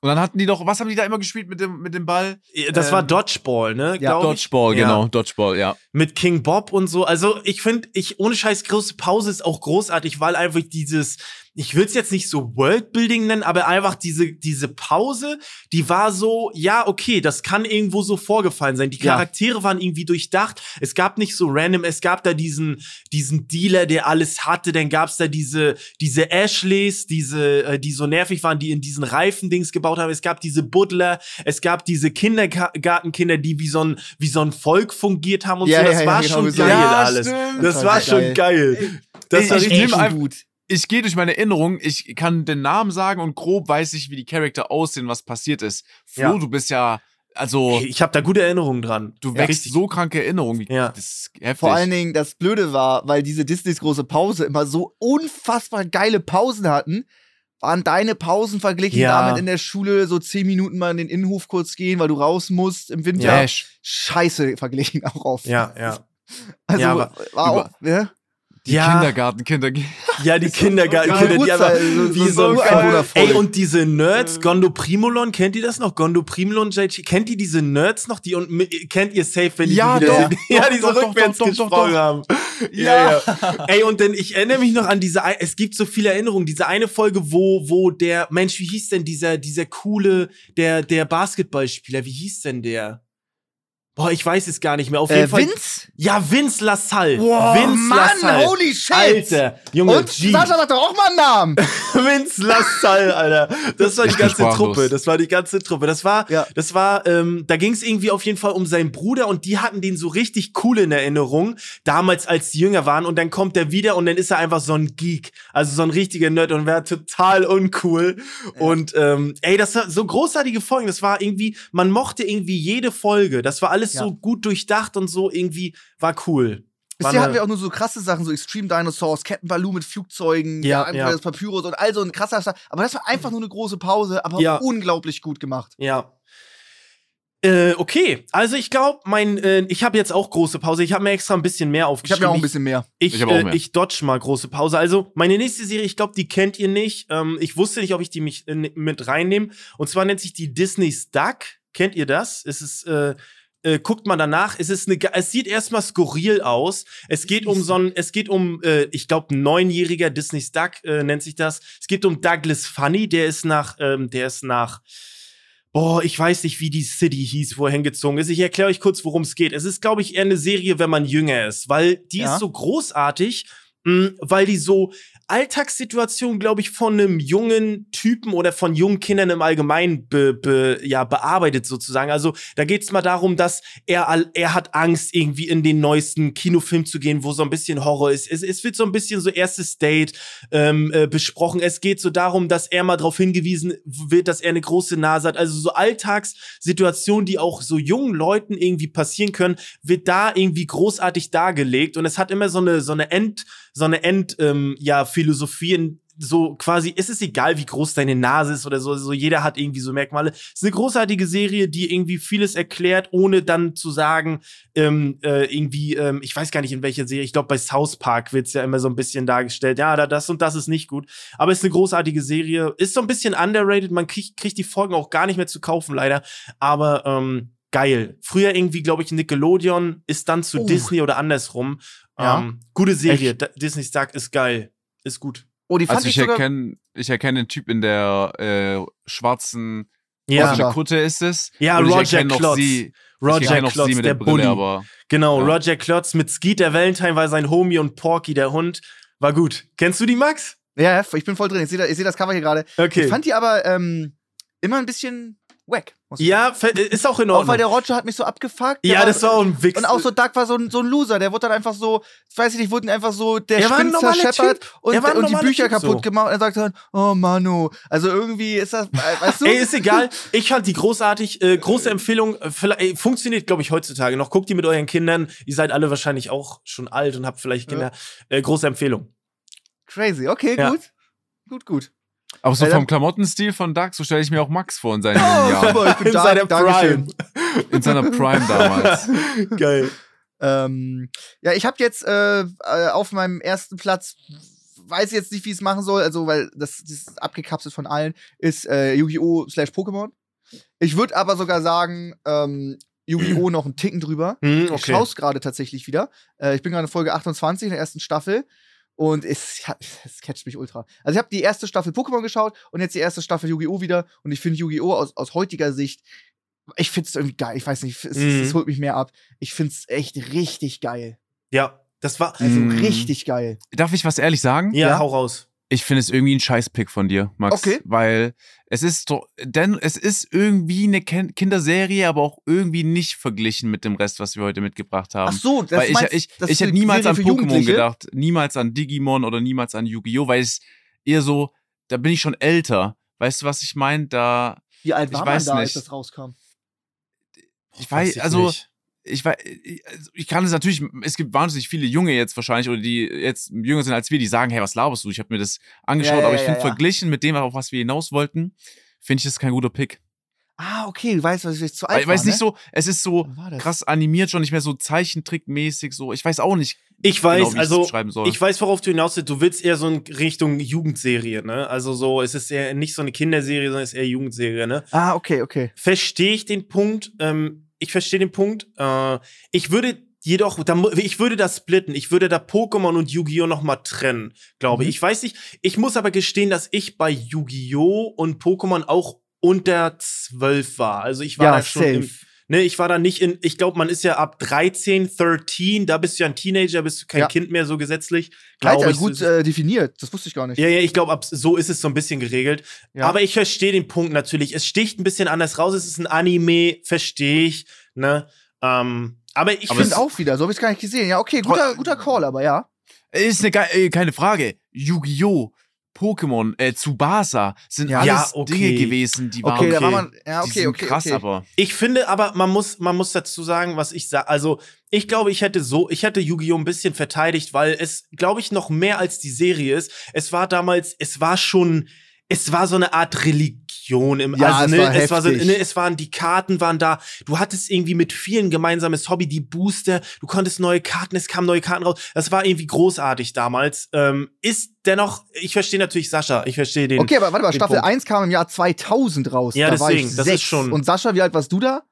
Und dann hatten die doch, was haben die da immer gespielt mit dem, mit dem Ball? Das Ähm, war Dodgeball, ne? ja, glaub ich. Dodgeball, Ja. genau, Dodgeball, ja. Mit King Bob und so. Also, ich finde, ich, ohne Scheiß, große Pause ist auch großartig, weil einfach dieses, ich will es jetzt nicht so Worldbuilding nennen, aber einfach diese, diese Pause, die war so, ja, okay, das kann irgendwo so vorgefallen sein. Die Ja. Charaktere waren irgendwie durchdacht. Es gab nicht so random, es gab da diesen, diesen Dealer, der alles hatte. Dann gab's da diese, diese Ashleys, diese, äh, die so nervig waren, die in diesen Reifendings gebaut haben. Es gab diese Buddler, es gab diese Kindergartenkinder, die wie so ein, wie so ein Volk fungiert haben und Ja, so. Das ja, ja, war genau, schon so- geil Ja, alles. stimmt. Das Das war war schon geil. Das Ich- war ich richtig echt einfach- gut. Ich gehe durch meine Erinnerung, ich kann den Namen sagen und grob weiß ich, wie die Charakter aussehen, was passiert ist. Flo, Ja. du bist ja, also, Hey, Ich habe da gute Erinnerungen dran. du Ja, wächst richtig. so kranke Erinnerungen. Ja. Das ist heftig. Vor allen Dingen, das Blöde war, weil diese Disneys große Pause immer so unfassbar geile Pausen hatten, waren deine Pausen verglichen Ja. damit in der Schule so zehn Minuten mal in den Innenhof kurz gehen, weil du raus musst im Winter. Ash. Scheiße verglichen auch oft. Ja, ja. Also Ja, war, aber auch, ja? Die Ja. Kindergartenkinder. Ja, die Kindergartenkinder, die aber wie so- so ein. Ey, und diese Nerds, Gondo Primolon, kennt ihr das noch? Gondo Primolon, JG, kennt ihr diese Nerds noch? Die und kennt ihr safe, wenn Ja, die wieder, doch, ja, die so doch, rückwärts doch, doch, doch, haben. Ja, ja. Ey, und dann, ich erinnere mich noch an diese, es gibt so viele Erinnerungen, diese eine Folge, wo, wo der, Mensch, wie hieß denn dieser, dieser coole, der, der Basketballspieler, wie hieß denn der? Boah, ich weiß es gar nicht mehr. Auf jeden Äh, Fall. Vince? Ja, Vince LaSalle. Boah, Vince Mann, LaSalle. holy shit. Alter, Junge, Und G. Sascha sagt doch auch mal einen Namen. Vince LaSalle, Alter. Das war die Ich ganze. Truppe. Das war die ganze Truppe. Das war, Ja. das war, ähm, da ging es irgendwie auf jeden Fall um seinen Bruder und die hatten den so richtig cool in Erinnerung, damals als die jünger waren und dann kommt er wieder und dann ist er einfach so ein Geek, also so ein richtiger Nerd und wäre total uncool. Und ähm, ey, das war so großartige Folgen. Das war irgendwie, man mochte irgendwie jede Folge. Das war alles Ja. so gut durchdacht und so irgendwie war cool. Bisher hatten wir auch nur so krasse Sachen, so Extreme Dinosaurs, Captain Baloo mit Flugzeugen, Ja, ja. das Papyrus und all so ein krasser Stuff. Aber das war einfach nur eine große Pause, aber Ja. unglaublich gut gemacht. Ja. Äh, okay, also ich glaube, mein, äh, ich habe jetzt auch große Pause. Ich habe mir extra ein bisschen mehr Ich habe aufgeschrieben. mir auch ein bisschen mehr. Ich, Ich äh, mehr. ich dodge mal große Pause. Also, meine nächste Serie, ich glaube, die kennt ihr nicht. Ähm, ich wusste nicht, ob ich die mich äh, mit reinnehme. Und zwar nennt sich die Disney's Duck. Kennt ihr das? Es ist, äh, äh, guckt mal danach. Es ist eine, es sieht erstmal skurril aus. Es geht um so ein, es geht um, äh, ich glaube, ein neunjähriger Disney's Duck äh, nennt sich das. Es geht um Douglas Funny. Der ist nach, ähm, der ist nach Boah, ich weiß nicht, wie die City hieß, wo er hingezogen ist. Ich erkläre euch kurz, worum es geht. Es ist, glaube ich, eher eine Serie, wenn man jünger ist, weil die Ja. ist so großartig, mh, weil die so Alltagssituationen, glaube ich, von einem jungen Typen oder von jungen Kindern im Allgemeinen be, be, ja, bearbeitet sozusagen. Also da geht es mal darum, dass er, er hat Angst, irgendwie in den neuesten Kinofilm zu gehen, wo so ein bisschen Horror ist. Es, es wird so ein bisschen so erstes Date ähm, äh, besprochen. Es geht so darum, dass er mal darauf hingewiesen wird, dass er eine große Nase hat. Also so Alltagssituationen, die auch so jungen Leuten irgendwie passieren können, wird da irgendwie großartig dargelegt. Und es hat immer so eine so eine End so eine End ähm, ja Philosophie in so quasi, ist es egal, wie groß deine Nase ist oder so, so jeder hat irgendwie so Merkmale. Es ist eine großartige Serie, die irgendwie vieles erklärt, ohne dann zu sagen, ähm, äh, irgendwie, ähm, ich weiß gar nicht in welcher Serie, ich glaube bei South Park wird's ja immer so ein bisschen dargestellt, ja, da das und das ist nicht gut. Aber es ist eine großartige Serie, ist so ein bisschen underrated, man kriegt, kriegt die Folgen auch gar nicht mehr zu kaufen, leider. Aber ähm, geil. Früher irgendwie, glaube ich, Nickelodeon ist dann zu Oh. Disney oder andersrum. Ja. Ähm, gute Serie. Disney Stark ist geil. Ist gut. Oh, die fand Also ich ich sogar. erkenne, ich erkenne den Typ in der äh, schwarzen Ja, Roger. Kutte ist es. Ja, Und ich Roger erkenne noch Klotz. sie. ich Roger erkenne noch Klotz, sie mit der der Brille, Bully. aber Genau, Ja. Roger Klotz mit Skeet der Valentine war sein Homie und Porky der Hund. War gut. Kennst du die, Max? Ja, ich bin voll drin. Ich sehe das Cover hier gerade. Okay. Ich fand die aber ähm, immer ein bisschen ich ja, fe- ist auch in Auch weil Ordnung. der Roger hat mich so abgefuckt. Ja, das war auch ein Wichs. Und auch so Doug war so ein, so ein Loser. Der wurde dann einfach so, ich weiß nicht, wurde einfach so der Er normaler zerscheppert und, Er und die Bücher Typ kaputt so. gemacht. Und er sagt dann, oh Manu. Also irgendwie ist das, äh, weißt du? Ey, ist egal. Ich fand die großartig. Äh, große Empfehlung. Äh, vielleicht, ey, funktioniert, glaube ich, heutzutage noch. Guckt die mit euren Kindern. Ihr seid alle wahrscheinlich auch schon alt und habt vielleicht Kinder. Äh, große Empfehlung. Crazy. Okay, Ja. gut. Gut, gut. Aber so vom Klamottenstil von Doug, so stelle ich mir auch Max vor in seinen Oh, Jahren. super, ich bin In da. seiner Dankeschön. Prime. In seiner Prime damals. Geil. Ähm, ja, ich habe jetzt äh, äh, auf meinem ersten Platz, weiß jetzt nicht, wie ich es machen soll, also weil das, das ist abgekapselt von allen, ist äh, Yu-Gi-Oh! slash Pokémon. Ich würde aber sogar sagen, ähm, Yu-Gi-Oh! noch einen Ticken drüber. Hm, Ich okay. schaue es gerade tatsächlich wieder. Äh, ich bin gerade in Folge 28 in der ersten Staffel. Und es, es catcht mich ultra. Also ich habe die erste Staffel Pokémon geschaut und jetzt die erste Staffel Yu-Gi-Oh! wieder. Und ich finde Yu-Gi-Oh! Aus, aus heutiger Sicht, ich finde es irgendwie geil. Ich weiß nicht, es, Mhm. es holt mich mehr ab. Ich finde es echt richtig geil. Ja, das war. Also Mhm. richtig geil. Darf ich was ehrlich sagen? Ja, Ja. hau raus. Ich finde es irgendwie ein Scheißpick von dir, Max. Okay. Weil es ist doch, denn es ist irgendwie eine Kinderserie, aber auch irgendwie nicht verglichen mit dem Rest, was wir heute mitgebracht haben. Ach so, das weil ich, meinst, ich, das ich ist hätte niemals Serie an Pokémon gedacht, niemals an Digimon oder niemals an Yu-Gi-Oh!, weil es eher so, da bin ich schon älter. Weißt du, was ich meine? Da, Wie alt ich war weiß man da, nicht. als das rauskam? ich weiß, ich also, nicht. Ich weiß, ich- also ich kann es natürlich, es gibt wahnsinnig viele Junge jetzt wahrscheinlich oder die jetzt jünger sind als wir, die sagen, hey, was laberst du? Ich habe mir das angeschaut, Ja, ja, aber ich ja, finde ja. verglichen mit dem, auf was wir hinaus wollten, finde ich das kein guter Pick. Ah, okay, du weißt, was ich zu alt weil es war, nicht ne? so, es ist so krass animiert, schon nicht mehr so Zeichentrickmäßig, so. Ich weiß auch nicht, Ich weiß, genau, wie ich also. soll. Ich weiß, worauf du hinaus willst. Du willst eher so in Richtung Jugendserie, ne? Also so, es ist eher nicht so eine Kinderserie, sondern es ist eher Jugendserie, ne? Ah, okay, okay. Verstehe ich den Punkt. Ähm, ich verstehe den Punkt. Äh, ich würde jedoch, da, ich würde das splitten. Ich würde da Pokémon und Yu-Gi-Oh! noch mal trennen, glaube Mhm. ich. Ich weiß nicht. Ich muss aber gestehen, dass ich bei Yu-Gi-Oh! und Pokémon auch unter zwölf war. Also ich war Ja, da schon im, safe. Ne, ich war da nicht in, ich glaube, man ist ja ab 13, 13, da bist du ja ein Teenager, bist du kein Ja. Kind mehr so gesetzlich. Glaube Alter, ich. gut äh, definiert. Das wusste ich gar nicht. ja, ja, ich glaube, so ist es so ein bisschen geregelt. Ja. Aber ich verstehe den Punkt natürlich. Es sticht ein bisschen anders raus. Es ist ein Anime, verstehe ich. Ne? Ähm, aber ich finde auch wieder, so habe ich gar nicht gesehen. Ja, okay, guter, guter Call, aber ja. Ist eine äh, keine Frage. Yu-Gi-Oh! Pokémon, äh, Tsubasa sind Ja. alles okay. Dinge gewesen, die waren Okay, da war okay. man. Ja, die okay, sind okay. krass, okay. aber Ich finde aber, man muss, man muss dazu sagen, was ich sage. Also, ich glaube, ich hätte so, ich hätte Yu-Gi-Oh! ein bisschen verteidigt, weil es, glaube ich, noch mehr als die Serie ist. Es war damals, es war schon, es war so eine Art Religion im Ja, also, es ne, war es war so, ne, es waren die Karten waren da. Du hattest irgendwie mit vielen gemeinsames Hobby, die Booster, du konntest neue Karten, es kamen neue Karten raus. Das war irgendwie großartig damals. Ähm, ist dennoch, ich verstehe natürlich Sascha, ich verstehe den. Okay, aber warte mal, Staffel Punkt. 1 kam im Jahr 2000 raus. Ja, da war ich deswegen, das ist schon- Und Sascha, wie alt warst du da?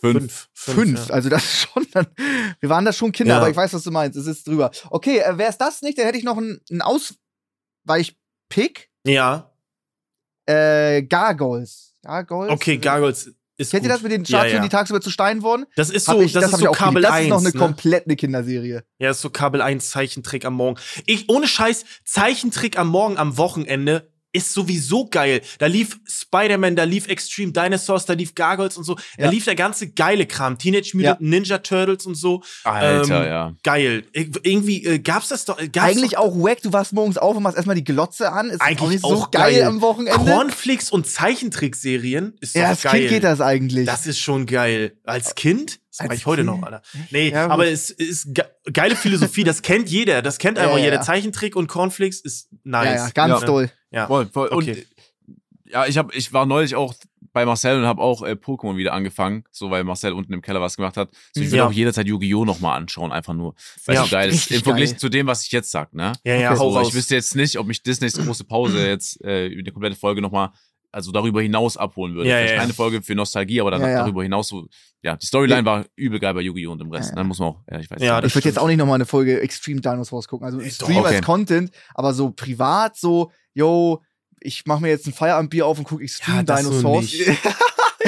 fünf. Fünf. ja. Also das ist schon dann. Wir waren da schon Kinder, Ja. aber ich weiß, was du meinst. Es ist drüber. Okay, äh, wäre es das nicht, dann hätte ich noch einen, einen Ausweichpick. Ja, Äh, Gargoyles. Gargoyles? okay, Gargoyles ist Kennt ihr gut. das mit den Statuen, ja, ja. die tagsüber zu Steinen wurden? Das ist so, ich, das, hab ist so Kabel geliebt. 1. Das ist noch eine ne? komplett eine Kinderserie. Ja, ist so Kabel 1 Zeichentrick am Morgen. Ich, ohne Scheiß, Zeichentrick am Morgen, am Wochenende ist sowieso geil. Da lief Spider-Man, da lief Extreme Dinosaurs, da lief Gargoyles und so. Da Ja. lief der ganze geile Kram. Teenage Mutant Ninja Turtles und so. Alter, Ähm, ja. Geil. Ir- Irgendwie äh, gab's das doch. Gab's Eigentlich doch, auch wack, du wachst morgens auf und machst erstmal die Glotze an. Ist Eigentlich auch nicht so auch geil, geil. am Wochenende. Cornflakes und Zeichentrickserien ist doch ja, als geil. Kind geht das eigentlich. Das ist schon geil. Als Kind? Das ich heute noch, Alter. Nee, Ja, aber es ist ge geile Philosophie. Das kennt jeder. Das kennt Ja, einfach ja, jeder. ja. Zeichentrick und Cornflakes ist nice. ja, ja, ganz Ja. Ja. Voll, voll. Okay. Und ja, ich hab, ich war neulich auch bei Marcel und habe auch äh, Pokémon wieder angefangen, so weil Marcel unten im Keller was gemacht hat. So, ich will Ja. auch jederzeit Yu-Gi-Oh! nochmal anschauen, einfach nur. Weil Ja, es so geil ist. Im Vergleich zu dem, was ich jetzt sag, ne? Ja, ja, Okay. So, ich wüsste jetzt nicht, ob mich Disneys große Pause jetzt äh, über die komplette Folge nochmal, also darüber hinaus abholen würde. Ja, Vielleicht ja, eine Folge für Nostalgie, aber dann Ja, ja. darüber hinaus so, ja, die Storyline war übel geil bei Yu-Gi-Oh! und dem Rest. Ja, ja. Dann muss man auch, ja, ich weiß Ja, Ich würde jetzt auch nicht nochmal eine Folge Extreme Dinosaurs gucken. Also Stream doch. als Okay. Content, aber so privat, so, yo, ich mache mir jetzt ein Feierabendbier auf und gucke Extreme Ja, das so Dinosaurs. nicht.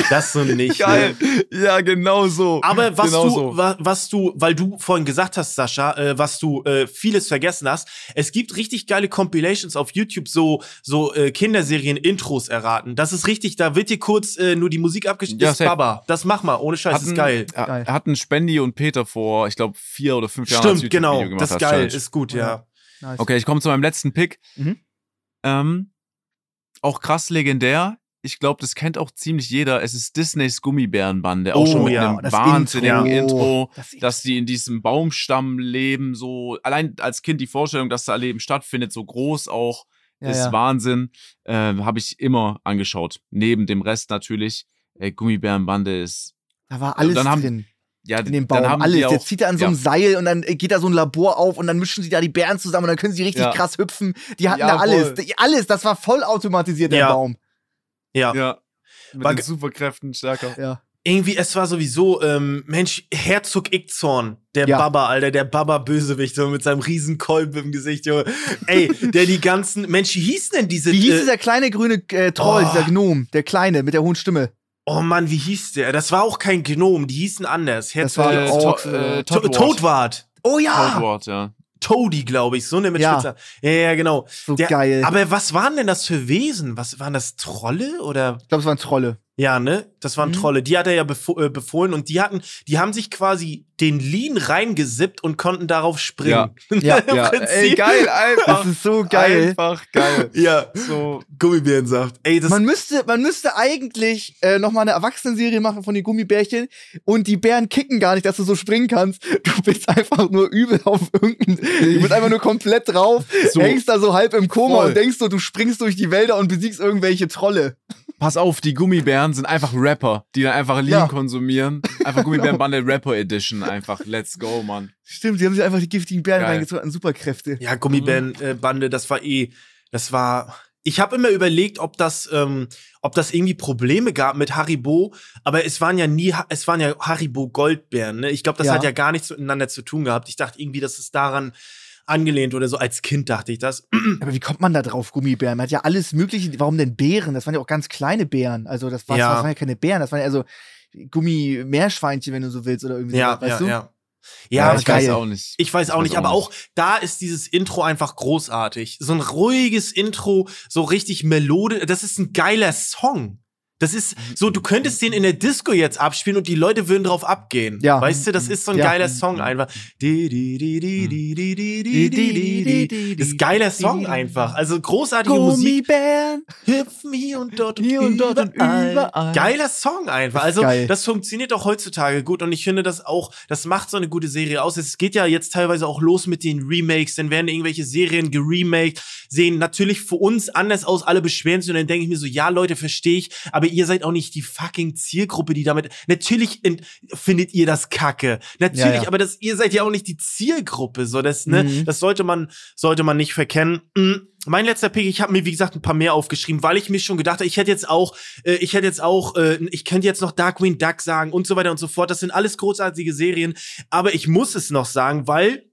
Das so nicht. Geil. Ne? Ja, genau so. Aber was genau du, so. wa, was du, weil du vorhin gesagt hast, Sascha, äh, was du äh, vieles vergessen hast, es gibt richtig geile Compilations auf YouTube, so so äh, Kinderserien-Intros erraten. Das ist richtig, da wird dir kurz äh, nur die Musik abgespielt. Ja, das ist safe. Baba. Das mach mal, ohne Scheiß, das ist Hatten- geil. Er, Geil. hatten Spendi und Peter vor, ich glaube, vier oder fünf Jahren als Stimmt, genau. Das ist geil, Challenge. ist gut, ja. Nice. Okay, ich komme zu meinem letzten Pick. Mhm. Ähm, auch krass legendär. Ich glaube, das kennt auch ziemlich jeder. Es ist Disneys Gummibärenbande. Auch Oh, schon mit ja, einem das wahnsinnigen Intro. Intro, Das Intro. dass die in diesem Baumstamm leben. So allein als Kind die Vorstellung, dass da Leben stattfindet, so groß auch, Ja, ist ja. Wahnsinn. Ähm, Habe ich immer angeschaut. Neben dem Rest natürlich. Äh, Gummibärenbande ist Da war alles dann haben- drin. Ja In dem dann Baum. haben Alles. die auch, Jetzt zieht er an so einem Seil und dann geht da so ein Labor auf und dann mischen sie da die Bären zusammen und dann können sie richtig Ja. krass hüpfen. Die hatten Ja, da alles. voll. Alles. Das war voll automatisiert, der Ja. Baum. Ja. ja, mit War den Superkräften stärker. Ja. Irgendwie, es war sowieso, ähm, Mensch, Herzog Ickzorn, der Ja. Baba, Alter, der Baba-Bösewicht, so mit seinem riesen Kolben im Gesicht, Junge. Ey, der die ganzen, Mensch, wie hieß denn diese, Wie hieß äh, dieser kleine grüne äh, Troll, Oh. dieser Gnom, der kleine mit der hohen Stimme? Oh Mann, wie hieß der? Das war auch kein Gnom, die hießen anders. Das war Äh, To- äh, äh, To Toadwart. Todwart. Oh ja! Toadwart, ja. Toady, glaube ich, so ne mit Ja. Spitzer. Ja, ja, genau. So Der- geil. Aber was waren denn das für Wesen? Was waren das Trolle oder? ich glaube, es waren Trolle. Ja, ne? Das waren Mhm. Trolle. Die hat er ja befo äh, befohlen und die hatten, die haben sich quasi den Lean reingesippt und konnten darauf springen. Ja, Ja, Prinzip. ey, geil, einfach. Das ist so geil. Einfach geil. Ja, So, Gummibärensaft. Ey, das Man müsste, man müsste eigentlich äh, noch mal eine Erwachsenenserie machen von den Gummibärchen und die Bären kicken gar nicht, dass du so springen kannst. Du bist einfach nur übel auf irgendein, du bist einfach nur komplett drauf, So. hängst da so halb im Koma Voll. und denkst so, du springst durch die Wälder und besiegst irgendwelche Trolle. Pass auf, die Gummibären sind einfach Rapper, die dann einfach Lean Ja. konsumieren. Einfach Gummibärenbande Rapper Edition einfach. Let's go, Mann. Stimmt, sie haben sich einfach die giftigen Bären Geil. reingezogen an Superkräfte. Ja, Gummibärenbande, das war eh, das war. Ich habe immer überlegt, ob das, ähm, ob das irgendwie Probleme gab mit Haribo, aber es waren ja nie, es waren ja Haribo Goldbeeren. Ne? Ich glaube, das Ja. hat ja gar nichts miteinander zu tun gehabt. Ich dachte irgendwie, dass es daran angelehnt oder so. Als Kind dachte ich das. Aber wie kommt man da drauf, Gummibären? Man hat ja alles mögliche. Warum denn Bären? Das waren ja auch ganz kleine Bären. Also das, war, Ja. das waren ja keine Bären, das waren ja so Gummi-Meerschweinchen, wenn du so willst, oder irgendwie Ja, so, weißt ja, du? ja. Ja, Ja, ist ich weiß geil. auch nicht. Ich weiß Ich auch weiß nicht, auch aber nicht. auch da ist dieses Intro einfach großartig. So ein ruhiges Intro, so richtig Melode. Das ist ein geiler Song. Das ist so, du könntest den in der Disco jetzt abspielen und die Leute würden drauf abgehen. Ja. Weißt du, das ist so ein ja. geiler Song einfach. Das ist ein geiler Song einfach. Also großartige Gummibären, Musik. Hüpf hier und dort und, und dort und überall. Geiler Song einfach. Also das, das funktioniert auch heutzutage gut und ich finde das auch, das macht so eine gute Serie aus. Es geht ja jetzt teilweise auch los mit den Remakes, dann werden irgendwelche Serien geremaked, sehen natürlich für uns anders aus, alle beschweren sich und dann denke ich mir so, ja Leute, verstehe ich, aber ihr seid auch nicht die fucking Zielgruppe, die damit, natürlich in, findet ihr das kacke. Natürlich, Ja, ja. aber das, ihr seid ja auch nicht die Zielgruppe, so das, ne, Mhm. das sollte man, sollte man nicht verkennen. Mm, Mein letzter Pick, ich habe mir wie gesagt ein paar mehr aufgeschrieben, weil ich mir schon gedacht habe, ich hätte jetzt auch, äh, ich hätte jetzt auch, äh, ich könnte jetzt noch Darkwing Duck sagen und so weiter und so fort. Das sind alles großartige Serien, aber ich muss es noch sagen, weil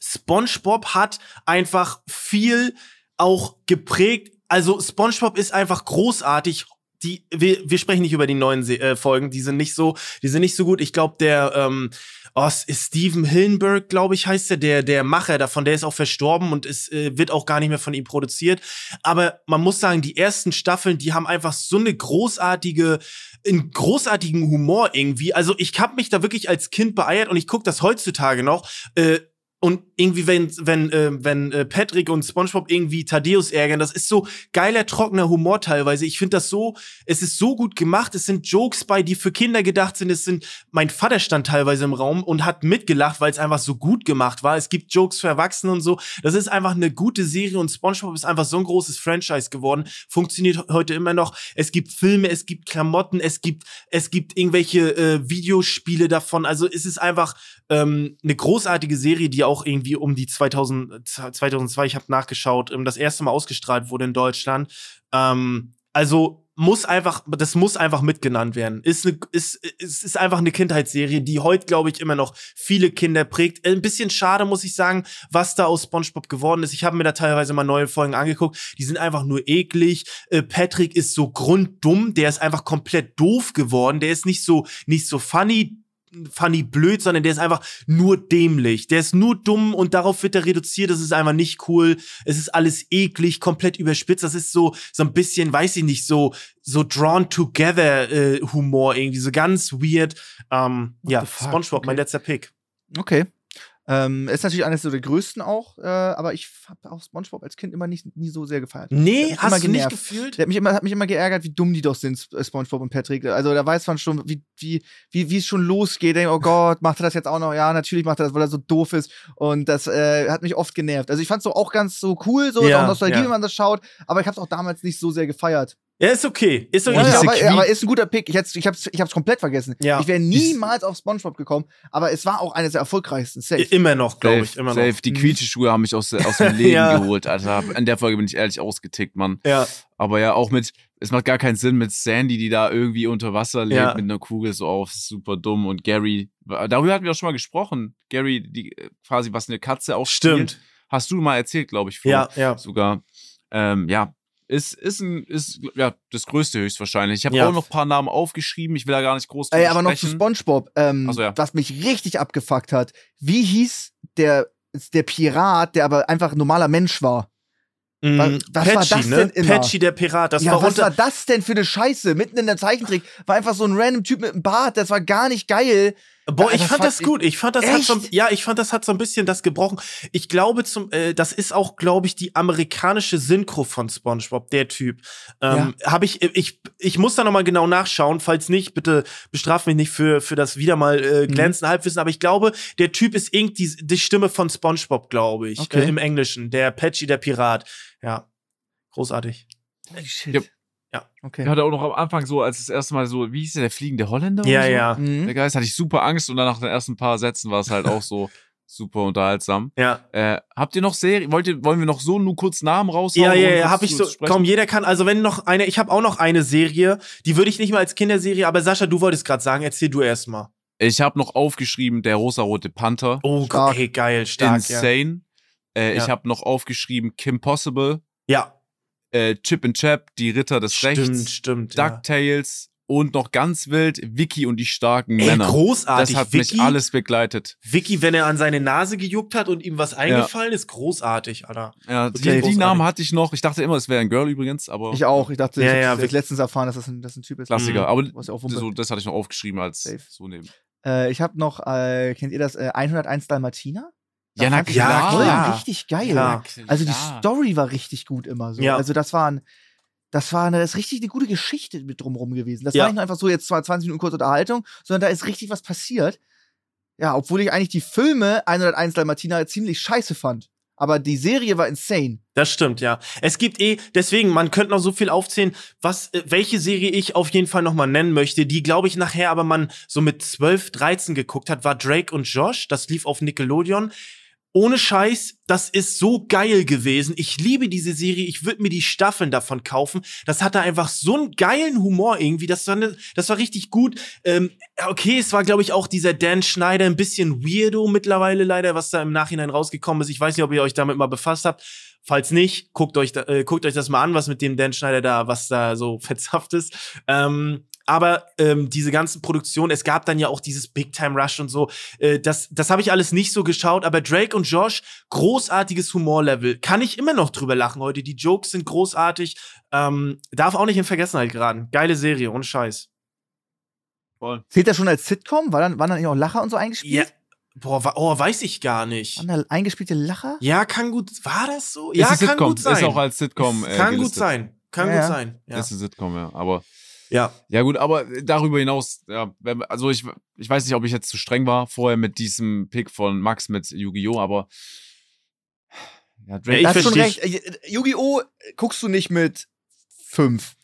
SpongeBob hat einfach viel auch geprägt. Also SpongeBob ist einfach großartig. Die, wir, wir sprechen nicht über die neuen Se äh, Folgen, die sind nicht so, die sind nicht so gut. Ich glaube, der ähm, oh, ist Steven Hillenberg, glaube ich, heißt der, der, der Macher davon, der ist auch verstorben und es äh, wird auch gar nicht mehr von ihm produziert. Aber man muss sagen, die ersten Staffeln, die haben einfach so eine großartige, einen großartigen Humor irgendwie. Also ich habe mich da wirklich als Kind beeiert und ich gucke das heutzutage noch. Äh, und irgendwie, wenn, wenn, äh, wenn äh, Patrick und SpongeBob irgendwie Thaddeus ärgern, das ist so geiler, trockener Humor teilweise. Ich finde das so, es ist so gut gemacht. Es sind Jokes bei, die für Kinder gedacht sind. Es sind, mein Vater stand teilweise im Raum und hat mitgelacht, weil es einfach so gut gemacht war. Es gibt Jokes für Erwachsene und so. Das ist einfach eine gute Serie und SpongeBob ist einfach so ein großes Franchise geworden. Funktioniert heute immer noch. Es gibt Filme, es gibt Klamotten, es gibt, es gibt irgendwelche äh, Videospiele davon. Also es ist einfach ähm, eine großartige Serie, die auch irgendwie um die 2000, 2002, ich habe nachgeschaut, ähm, das erste Mal ausgestrahlt wurde in Deutschland. Ähm, also muss einfach, das muss einfach mitgenannt werden. Ist, eine, ist, ist, ist einfach eine Kindheitsserie, die heute, glaube ich, immer noch viele Kinder prägt. Ein bisschen schade, muss ich sagen, was da aus SpongeBob geworden ist. Ich habe mir da teilweise mal neue Folgen angeguckt. Die sind einfach nur eklig. Äh, Patrick ist so grunddumm. Der ist einfach komplett doof geworden. Der ist nicht so, nicht so funny funny blöd, sondern der ist einfach nur dämlich. Der ist nur dumm und darauf wird er reduziert. Das ist einfach nicht cool. Es ist alles eklig, komplett überspitzt. Das ist so, so ein bisschen, weiß ich nicht, so, so drawn together äh, Humor irgendwie, so ganz weird. Ähm, ja, SpongeBob, okay. mein letzter Pick. Okay. Ähm, ist natürlich eines so der größten auch, äh, aber ich habe auch SpongeBob als Kind immer nicht, nie so sehr gefeiert. Nee, hast du nicht gefühlt? Der hat mich, immer, hat mich immer geärgert, wie dumm die doch sind, SpongeBob und Patrick. Also da weiß man schon, wie, wie, wie, wie es schon losgeht. Denk, oh Gott, macht er das jetzt auch noch? Ja, natürlich macht er das, weil er so doof ist. Und das äh, hat mich oft genervt. Also ich fand es so auch ganz so cool, so ja, auch Nostalgie, ja. wenn man das schaut, aber ich habe es auch damals nicht so sehr gefeiert. Ja, ist okay. Ist okay. Ja, aber, aber, ist ein guter Pick. Ich, ich, hab's, ich hab's komplett vergessen. Ja. Ich wäre niemals auf Spongebob gekommen, aber es war auch eines der erfolgreichsten. Safe. Immer noch, glaube ich. Immer safe. noch. Die Quietscheschuhe haben mich aus, aus dem Leben ja. geholt, Alter. An der Folge bin ich ehrlich ausgetickt, Mann. Ja. Aber ja, auch mit, es macht gar keinen Sinn mit Sandy, die da irgendwie unter Wasser lebt, ja. mit einer Kugel so auf. Super dumm. Und Gary, darüber hatten wir auch schon mal gesprochen. Gary, die quasi was eine Katze auch Stimmt. Spielt. Hast du mal erzählt, glaube ich, vor, ja, ja. sogar. Ähm, ja, ist, ist, ein, ist ja, das größte höchstwahrscheinlich. Ich habe ja. auch noch ein paar Namen aufgeschrieben. Ich will da gar nicht groß Ey, aber noch zu SpongeBob, ähm, so, ja. was mich richtig abgefuckt hat. Wie hieß der, der Pirat, der aber einfach ein normaler Mensch war? Mm, was, was Patchy, war das ne? denn immer? Patchy, der Pirat. Das ja, war was war das denn für eine Scheiße? Mitten in der Zeichentrick war einfach so ein random Typ mit einem Bart. Das war gar nicht geil. Boah, ich fand das gut. Ich fand das Echt? hat so, ja, ich fand das hat so ein bisschen das gebrochen. Ich glaube zum, äh, das ist auch, glaube ich, die amerikanische Synchro von SpongeBob, der Typ. Ähm, ja. Habe ich, ich, ich muss da noch mal genau nachschauen. Falls nicht, bitte bestraf mich nicht für für das wieder mal äh, mhm. glänzende mhm. Halbwissen. Aber ich glaube, der Typ ist irgendwie die, die Stimme von SpongeBob, glaube ich, okay. äh, im Englischen. Der Patchy, der Pirat. Ja, großartig. Holy shit. Yep. Ja. Okay. Er hatte auch noch am Anfang so, als das erste Mal so, wie hieß der, der fliegende Holländer? Ja, so? ja. Mhm. Der Geist hatte ich super Angst und dann nach den ersten paar Sätzen war es halt auch so super unterhaltsam. Ja. Äh, habt ihr noch Serien? Wollt ihr, wollen wir noch so nur kurz Namen raushauen? Ja, ja, ja, hab ich so. Komm, jeder kann. Also wenn noch eine, ich habe auch noch eine Serie, die würde ich nicht mal als Kinderserie, aber Sascha, du wolltest gerade sagen, erzähl du erst mal. Ich habe noch aufgeschrieben, der rosarote Panther. Oh, stark. okay, geil, stark. Insane. Ja. Äh, ich habe noch aufgeschrieben, Kim Possible. Ja äh, Chip and Chap, die Ritter des stimmt, Rechts, stimmt, DuckTales ja. und noch ganz wild Vicky und die starken Ey, Männer. Großartig. Das hat Vicky, mich alles begleitet. Vicky, wenn er an seine Nase gejuckt hat und ihm was eingefallen ja. ist, großartig, Alter. Ja, die, großartig. die, Namen hatte ich noch. Ich dachte immer, es wäre ein Girl übrigens, aber. Ich auch. Ich dachte, ja, ja, ich letztens erfahren, dass das ein, das ein Typ ist. Klassiker. Mhm. Aber so, das hatte ich noch aufgeschrieben als Safe. so neben. Äh, ich habe noch, äh, kennt ihr das, äh, 101 Dalmatiner? Ja, na klar. klar. Richtig geil. Ja, also die Story war richtig gut immer so. Ja. Also das war ein das war eine, das ist richtig eine gute Geschichte mit drumherum gewesen. Das ja. war nicht nur einfach so jetzt 20 Minuten kurze Unterhaltung, sondern da ist richtig was passiert. Ja, obwohl ich eigentlich die Filme 101 Dalmatiner ziemlich scheiße fand. Aber die Serie war insane. Das stimmt, ja. Es gibt eh, deswegen, man könnte noch so viel aufzählen, was, äh, welche Serie ich auf jeden Fall noch mal nennen möchte, die, glaube ich, nachher aber man so mit 12, 13 geguckt hat, war Drake und Josh. Das lief auf Nickelodeon ohne Scheiß, das ist so geil gewesen. Ich liebe diese Serie. Ich würde mir die Staffeln davon kaufen. Das hatte einfach so einen geilen Humor irgendwie. Das war, ne, das war richtig gut. Ähm, okay, es war, glaube ich, auch dieser Dan Schneider ein bisschen weirdo mittlerweile leider, was da im Nachhinein rausgekommen ist. Ich weiß nicht, ob ihr euch damit mal befasst habt. Falls nicht, guckt euch, da, äh, guckt euch das mal an, was mit dem Dan Schneider da, was da so verzapft ist. Ähm, aber ähm, diese ganzen Produktionen, es gab dann ja auch dieses Big Time Rush und so, äh, das, das habe ich alles nicht so geschaut, aber Drake und Josh, großartiges Humorlevel. Kann ich immer noch drüber lachen heute. Die Jokes sind großartig. Ähm, darf auch nicht in Vergessenheit geraten. Geile Serie, ohne Scheiß. Voll. Zählt das schon als Sitcom? War dann, waren dann nicht auch Lacher und so eingespielt? Ja. Boah, oh, weiß ich gar nicht. Waren da eingespielte Lacher? Ja, kann gut. War das so? Ist ja, kann Sitcom. gut sein. Ist auch als Sitcom. Äh, kann gelistet. gut sein. Kann ja, gut sein. Ja. Ist ein Sitcom, ja. Aber ja. Ja, gut, aber darüber hinaus, ja, also ich, ich weiß nicht, ob ich jetzt zu streng war vorher mit diesem Pick von Max mit Yu-Gi-Oh!, aber. Ja, Drake, ja, ich schon recht. Äh, Yu-Gi-Oh! guckst du nicht mit fünf.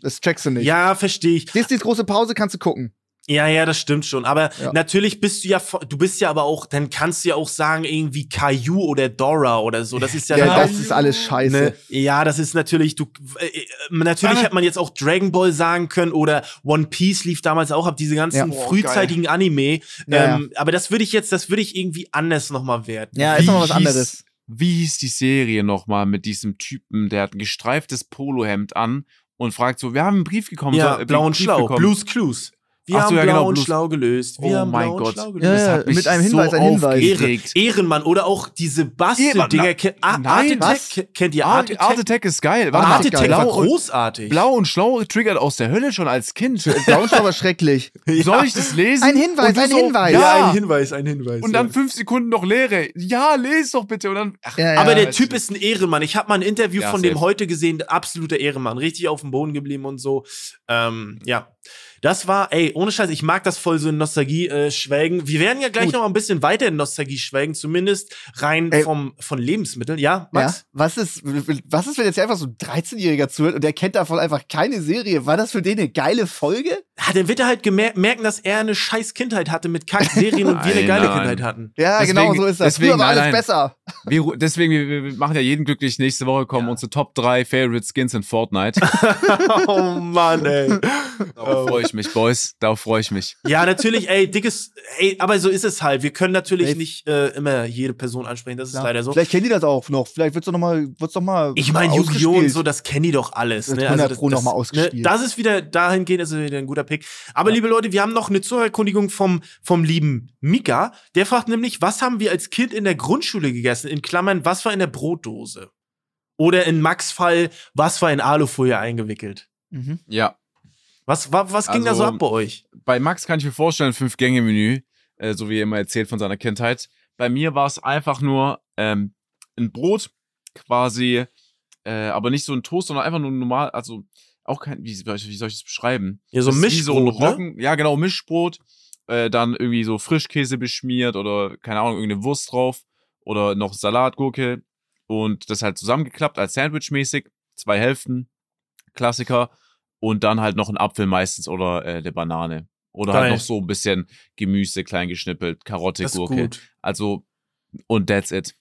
Das checkst du nicht. Ja, verstehe ich. Disneys große Pause kannst du gucken. Ja, ja, das stimmt schon. Aber Ja. natürlich bist du ja, du bist ja aber auch, dann kannst du ja auch sagen, irgendwie Caillou oder Dora oder so. Das ist ja, Ja, dann das auch, ist alles scheiße. ne, ja, das ist natürlich, du, äh, äh, natürlich Ah. hätte man jetzt auch Dragon Ball sagen können oder One Piece lief damals auch ab, diese ganzen Ja. Boah, frühzeitigen Anime. Ja, ähm, Aber das würde ich jetzt, das würde ich irgendwie anders nochmal werten. Ja, ist nochmal was anderes. Wie hieß die Serie nochmal mit diesem Typen, der hat ein gestreiftes Polohemd an und fragt so, wir haben einen Brief bekommen. Ja, so, äh, blau und Brief schlau. bekommen. Blues Clues. Wir Ach so, haben ja, blau genau, und Blues- schlau gelöst. Wir Oh haben mein blau und Gott. schlau Ja, gelöst. ja, hat mich mit einem so Hinweis, ein Hinweis. Ehre, aufgeregt. Ehrenmann oder auch diese Basteldinger. Art Attack, kennt ihr Art, Art Art Attack? Attack ist geil. Warte Art Attack war und, großartig. blau und schlau triggert aus der Hölle schon als Kind. Blau und Schlau war schrecklich. Soll ich das lesen? Ein Hinweis, Und ein so, Hinweis. Ja, Ja, ein Hinweis, ein Hinweis. Und dann ja. fünf Sekunden noch Leere. Ja, les doch bitte. Und dann, ach, Ja, ja. Aber der Typ ist ein Ehrenmann. Ich habe mal ein Interview Ja, von dem heute gesehen. Absoluter Ehrenmann. Richtig auf dem Boden geblieben und so. Ähm, ja. Das war, ey, ohne Scheiß, ich mag das voll so in Nostalgie äh, schwelgen. Wir werden ja gleich Gut. noch mal ein bisschen weiter in Nostalgie schwelgen, zumindest rein Ey. vom, von Lebensmitteln. Ja, Ja, Max? was ist, was ist, wenn jetzt einfach so ein 13-Jähriger zuhört und der kennt davon einfach keine Serie? War das für den eine geile Folge? Ja, dann wird er halt merken, dass er eine scheiß Kindheit hatte mit Kackserien und wir eine geile nein. Kindheit hatten. Ja, Deswegen- genau so ist das. deswegen, Früher war alles nein. besser. Wir, deswegen, wir, wir machen ja jeden glücklich. Nächste Woche kommen Ja. unsere Top 3 Favorite Skins in Fortnite. oh Mann, ey. Darauf freue ich mich, Boys. Darauf freue ich mich. Ja, natürlich, ey, dickes, ey, aber so ist es halt. Wir können natürlich Safe. nicht äh, immer jede Person ansprechen, das ist Ja. leider so. Vielleicht kennen die das auch noch. Vielleicht wird's doch noch mal, wird's doch mal. Ich meine, Yu-Gi-Oh! und so, das kennen die doch alles. Das Ne? wird 100 Pro noch mal ne, ausgespielt. das ist wieder, dahingehend ist es wieder ein guter Pick. Aber liebe Leute, wir haben noch eine Zuhörerkundigung vom, vom lieben Mika. Der fragt nämlich, was haben wir als Kind in der Grundschule gegessen? In Klammern, was war in der Brotdose? Oder in Max Fall, was war in Alufolie eingewickelt? Mhm. Ja. Was, wa, was ging da so Also, ab bei euch? Bei Max kann ich mir vorstellen, Fünf-Gänge-Menü, äh, so wie er immer erzählt von seiner Kindheit. Bei mir war es einfach nur ähm, ein Brot, quasi, äh, aber nicht so ein Toast, sondern einfach nur normal, also auch kein, wie, soll ich- wie soll ich das beschreiben? Ja, so ein wie so ein Mischbrot, ne? Roggen, ja genau, Mischbrot, äh, dann irgendwie so Frischkäse beschmiert oder, keine Ahnung, irgendeine Wurst drauf oder noch Salatgurke und das halt zusammengeklappt als Sandwich mäßig, zwei Hälften, Klassiker und dann halt noch ein Apfel meistens oder äh, eine Banane. Oder Geil. halt noch so ein bisschen Gemüse klein geschnippelt, Karotte, Das ist Gurke. gut. Also, und that's it.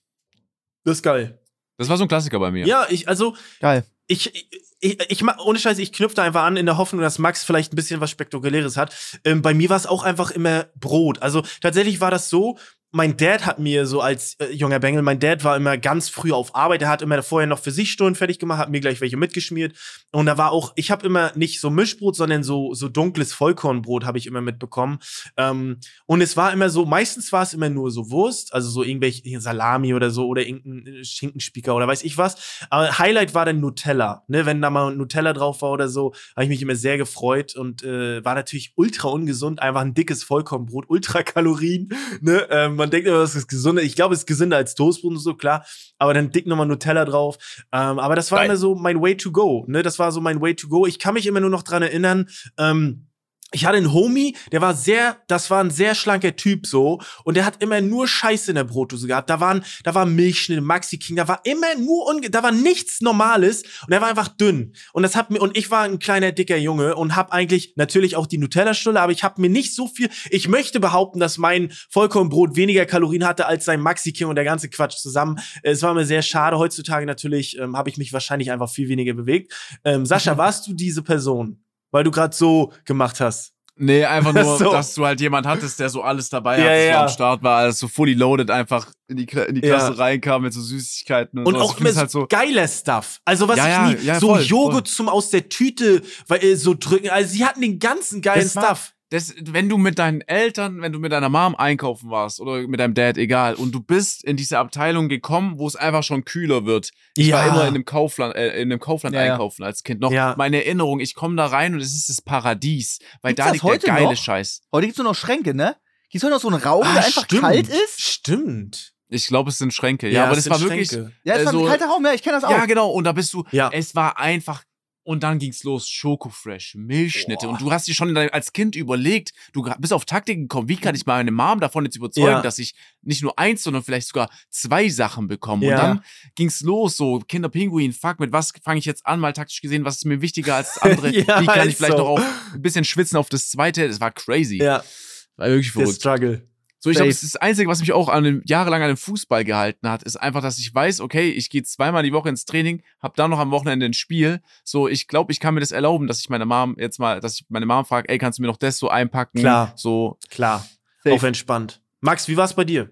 Das ist geil. Das war so ein Klassiker bei mir. Ja, ich, also, Geil. ich, ich, ich, ich ohne Scheiß, ich knüpfe da einfach an in der Hoffnung, dass Max vielleicht ein bisschen was Spektakuläres hat. Ähm, bei mir war es auch einfach immer Brot. Also tatsächlich war das so, mein Dad hat mir so als äh, junger Bengel, mein Dad war immer ganz früh auf Arbeit, er hat immer vorher noch für sich Stunden fertig gemacht, hat mir gleich welche mitgeschmiert. Und da war auch, ich habe immer nicht so Mischbrot, sondern so, so dunkles Vollkornbrot habe ich immer mitbekommen. Ähm, und es war immer so, meistens war es immer nur so Wurst, also so irgendwelche Salami oder so oder irgendein Schinkenspieker oder weiß ich was. Aber Highlight war dann Nutella. Ne? Wenn da mal Nutella drauf war oder so, habe ich mich immer sehr gefreut und äh, war natürlich ultra ungesund. Einfach ein dickes Vollkornbrot, ultra Kalorien. Ne? Ähm, man denkt immer, das ist gesünder. Ich glaube, es ist gesünder als Toastbrot und so, klar. Aber dann dick nochmal Nutella drauf. Ähm, aber das war Geil. immer so mein Way to go. Ne? Das war so mein Way to go. Ich kann mich immer nur noch dran erinnern, ähm, ich hatte einen Homie, der war sehr, das war ein sehr schlanker Typ so und der hat immer nur Scheiße in der Brotdose gehabt. Da waren, da war Milchschnitt, Maxi King, da war immer nur unge da war nichts Normales und er war einfach dünn. Und das hat mir und ich war ein kleiner dicker Junge und hab eigentlich natürlich auch die Nutella Stulle, aber ich habe mir nicht so viel. Ich möchte behaupten, dass mein Vollkornbrot weniger Kalorien hatte als sein Maxi King und der ganze Quatsch zusammen. Es war mir sehr schade. Heutzutage natürlich ähm, habe ich mich wahrscheinlich einfach viel weniger bewegt. Ähm, Sascha, warst du diese Person? Weil du gerade so gemacht hast. Nee, einfach nur, So. dass du halt jemand hattest, der so alles dabei Ja, hat, so ja. am Start war, alles so fully loaded einfach in die, Kla in die Ja. Klasse reinkam mit so Süßigkeiten und, Und sowas. auch Ich find immer es so, halt so. geiler Stuff. Also was Ja, ich ja, nie, ja, so voll, Joghurt zum aus der Tüte, weil äh, so drücken. Also sie hatten den ganzen geilen Das Stuff. Das, wenn du mit deinen Eltern, wenn du mit deiner Mom einkaufen warst oder mit deinem Dad, egal, und du bist in diese Abteilung gekommen, wo es einfach schon kühler wird. Ich war immer in einem Kaufland, äh, in einem Kaufland Ja, ja. einkaufen als Kind. Noch Ja. meine Erinnerung, ich komme da rein und es ist das Paradies, weil Gibt's da liegt der heute geile noch? Scheiß. Heute gibt's nur noch Schränke, ne? Gibt's heute noch so einen Raum, Ah, der einfach stimmt. kalt ist? Stimmt. Ich glaube, es sind Schränke. Ja, aber es das war wirklich. Schränke. Ja, es Äh, war so- ein kalter Raum, ja, ich kenne das auch. Ja, genau. Und da bist du. Ja. Es war einfach Und dann ging's los, Schokofresh, Milchschnitte. Boah. Und du hast dir schon als Kind überlegt, du bist auf Taktik gekommen, wie kann ich meine Mom davon jetzt überzeugen, Ja. dass ich nicht nur eins, sondern vielleicht sogar zwei Sachen bekomme. Ja. Und dann ging's los, so Kinderpinguin, fuck, mit was fange ich jetzt an, mal taktisch gesehen, was ist mir wichtiger als das andere? Ja, wie kann ich vielleicht so. noch auch ein bisschen schwitzen auf das zweite? Das war crazy. Ja, War wirklich der verrückt. Struggle. So, ich glaube, das ist das Einzige, was mich auch an dem, jahrelang an dem Fußball gehalten hat, ist einfach, dass ich weiß, okay, ich gehe zweimal die Woche ins Training, hab dann noch am Wochenende ein Spiel. So, ich glaube, ich kann mir das erlauben, dass ich meine Mom jetzt mal, dass ich meine Mom frage, ey, kannst du mir noch das so einpacken? Klar. So, Klar, Safe. auf entspannt. Max, wie war's bei dir?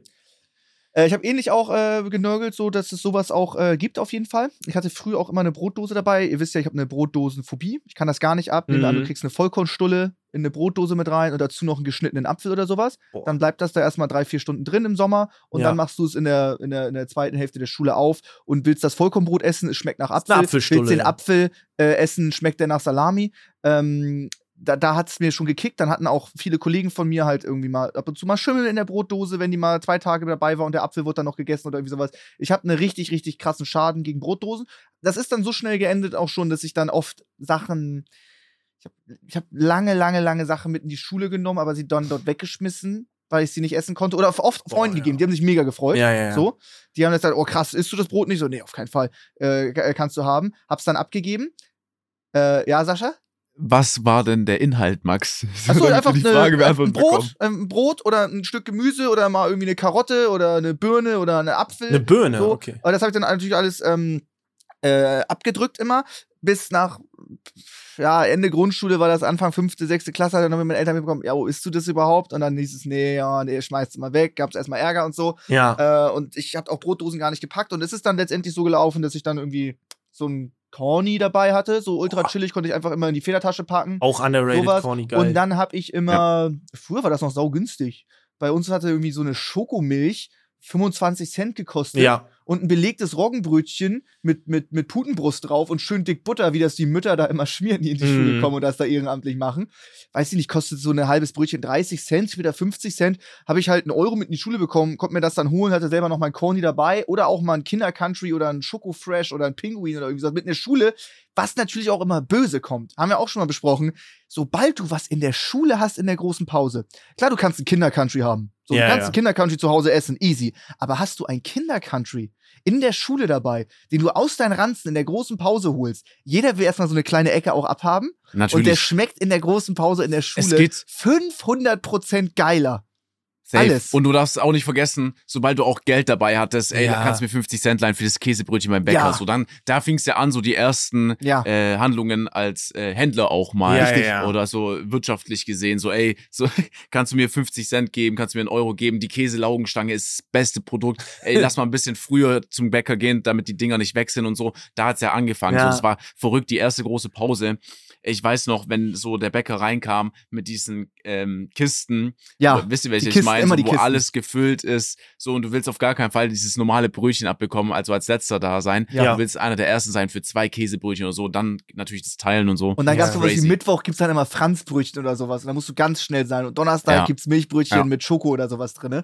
Äh, ich habe ähnlich auch äh, genörgelt, so dass es sowas auch äh, gibt auf jeden Fall. Ich hatte früher auch immer eine Brotdose dabei. Ihr wisst ja, ich habe eine Brotdosenphobie. Ich kann das gar nicht ab. Wir an, Mhm. du kriegst eine Vollkornstulle in eine Brotdose mit rein und dazu noch einen geschnittenen Apfel oder sowas. Boah. Dann bleibt das da erstmal drei, vier Stunden drin im Sommer und Ja. dann machst du es in der, in, der, in der zweiten Hälfte der Schule auf und willst das Vollkornbrot essen, es schmeckt nach Apfel. Willst den. Apfel äh, essen, schmeckt der nach Salami. Ähm, da, da hat es mir schon gekickt. Dann hatten auch viele Kollegen von mir halt irgendwie mal ab und zu mal Schimmel in der Brotdose, wenn die mal zwei Tage dabei war und der Apfel wurde dann noch gegessen oder irgendwie sowas. Ich habe einen richtig, richtig krassen Schaden gegen Brotdosen. Das ist dann so schnell geendet auch schon, dass ich dann oft Sachen. Ich habe hab lange, lange, lange Sachen mit in die Schule genommen, aber sie dann dort weggeschmissen, weil ich sie nicht essen konnte. Oder oft Boah, Freunden ja. gegeben, die haben sich mega gefreut. Ja, ja. So. Die haben jetzt gesagt, oh krass, isst du das Brot nicht? So, nee, auf keinen Fall. Äh, k- kannst du haben. Hab's dann abgegeben. Äh, ja, Sascha? Was war denn der Inhalt, Max? So, Achso, einfach die eine, Frage ein beantworten Brot, bekommen. ähm, ein Brot oder ein Stück Gemüse oder mal irgendwie eine Karotte oder eine Birne oder eine Apfel. Eine Birne, so. okay. Aber das habe ich dann natürlich alles ähm, äh, abgedrückt immer. Bis nach ja, Ende Grundschule war das Anfang fünfte, sechste Klasse, hat dann noch mit meinen Eltern mitbekommen, ja, wo isst du das überhaupt? Und dann hieß es, nee, ja, nee, schmeißt es mal weg, gab es erstmal Ärger und so. Ja. Äh, und ich habe auch Brotdosen gar nicht gepackt. Und es ist dann letztendlich so gelaufen, dass ich dann irgendwie so ein Corny dabei hatte. So ultra Boah. chillig konnte ich einfach immer in die Federtasche packen. Auch underrated, sowas. corny, geil. Und dann habe ich immer, früher war das noch saugünstig. Bei uns hatte irgendwie so eine Schokomilch 25 Cent gekostet ja. und ein belegtes Roggenbrötchen mit, mit, mit Putenbrust drauf und schön dick Butter, wie das die Mütter da immer schmieren, die in die Mhm. Schule kommen und das da ehrenamtlich machen. Weiß ich nicht, kostet so ein halbes Brötchen 30 Cent, später 50 Cent. Habe ich halt einen Euro mit in die Schule bekommen, konnte mir das dann holen, hatte selber noch mein Corny dabei oder auch mal ein Kinder-Country oder ein Schokofresh oder ein Pinguin oder irgendwie so mit in der Schule, was natürlich auch immer böse kommt. Haben wir auch schon mal besprochen. Sobald du was in der Schule hast in der großen Pause, klar, du kannst ein Kinder-Country haben. So, Ja, du kannst ja. ein Kinder-Country zu Hause essen, easy. Aber hast du ein Kinder-Country in der Schule dabei, den du aus deinen Ranzen in der großen Pause holst, jeder will erstmal so eine kleine Ecke auch abhaben und der Natürlich. schmeckt in der großen Pause in der Schule geht. 500% geiler. Safe. alles. Und du darfst auch nicht vergessen, sobald du auch Geld dabei hattest, ey, Ja. da kannst du mir 50 Cent leihen für das Käsebrötchen beim Bäcker. Ja. So dann, da fing es ja an, so die ersten Ja. äh, Handlungen als äh, Händler auch mal. Ja, Richtig. ja, ja. Oder so wirtschaftlich gesehen, so, ey, so, kannst du mir 50 Cent geben, kannst du mir einen Euro geben, die Käselaugenstange ist das beste Produkt. Ey, lass mal ein bisschen früher zum Bäcker gehen, damit die Dinger nicht weg sind und so. Da hat's ja angefangen. Ja. So, es war verrückt, die erste große Pause. Ich weiß noch, wenn so der Bäcker reinkam mit diesen ähm, Kisten, Ja. wisst ihr, welche die ich meine, immer so, wo Kisten. alles gefüllt ist, so und du willst auf gar keinen Fall dieses normale Brötchen abbekommen, also als letzter da sein. Ja. Du willst einer der ersten sein für zwei Käsebrötchen oder so, dann natürlich das Teilen und so. Und dann Ja. gab's sowas wie. Mittwoch gibt's dann immer Franzbrötchen oder sowas. Und dann musst du ganz schnell sein. Und Donnerstag Ja. gibt's Milchbrötchen Ja. mit Schoko oder sowas drin.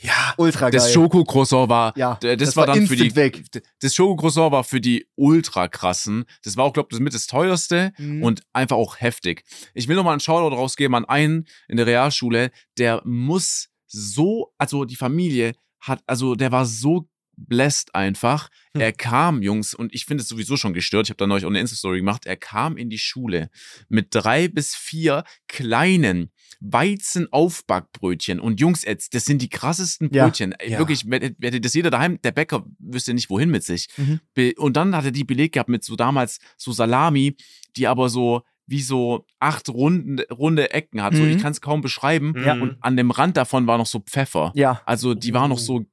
Ja. Ultra geil. Das Schoko-Croissant war, ja, d- das, war, dann für die, weg. das Schoko-Croissant war für die ultra krassen. Das war auch, glaube ich, das mit das teuerste Mhm. und einfach auch heftig. Ich will noch mal einen Shoutout rausgeben an einen in der Realschule, der muss so, also die Familie hat, also der war so blessed einfach. Hm. Er kam, Jungs, und ich finde es sowieso schon gestört. Ich habe da neulich auch eine Insta-Story gemacht. Er kam in die Schule mit drei bis vier kleinen Weizenaufbackbrötchen. Und Jungs, jetzt, das sind die krassesten Ja. Brötchen. Ey, Ja. Wirklich, hätte das jeder daheim, der Bäcker wüsste nicht, wohin mit sich. Mhm. Und dann hat er die belegt gehabt mit so damals so Salami, die aber so wie so acht runde, runde Ecken hat. So, Mhm. ich kann es kaum beschreiben. Ja. Und an dem Rand davon war noch so Pfeffer. Ja. Also die war noch so.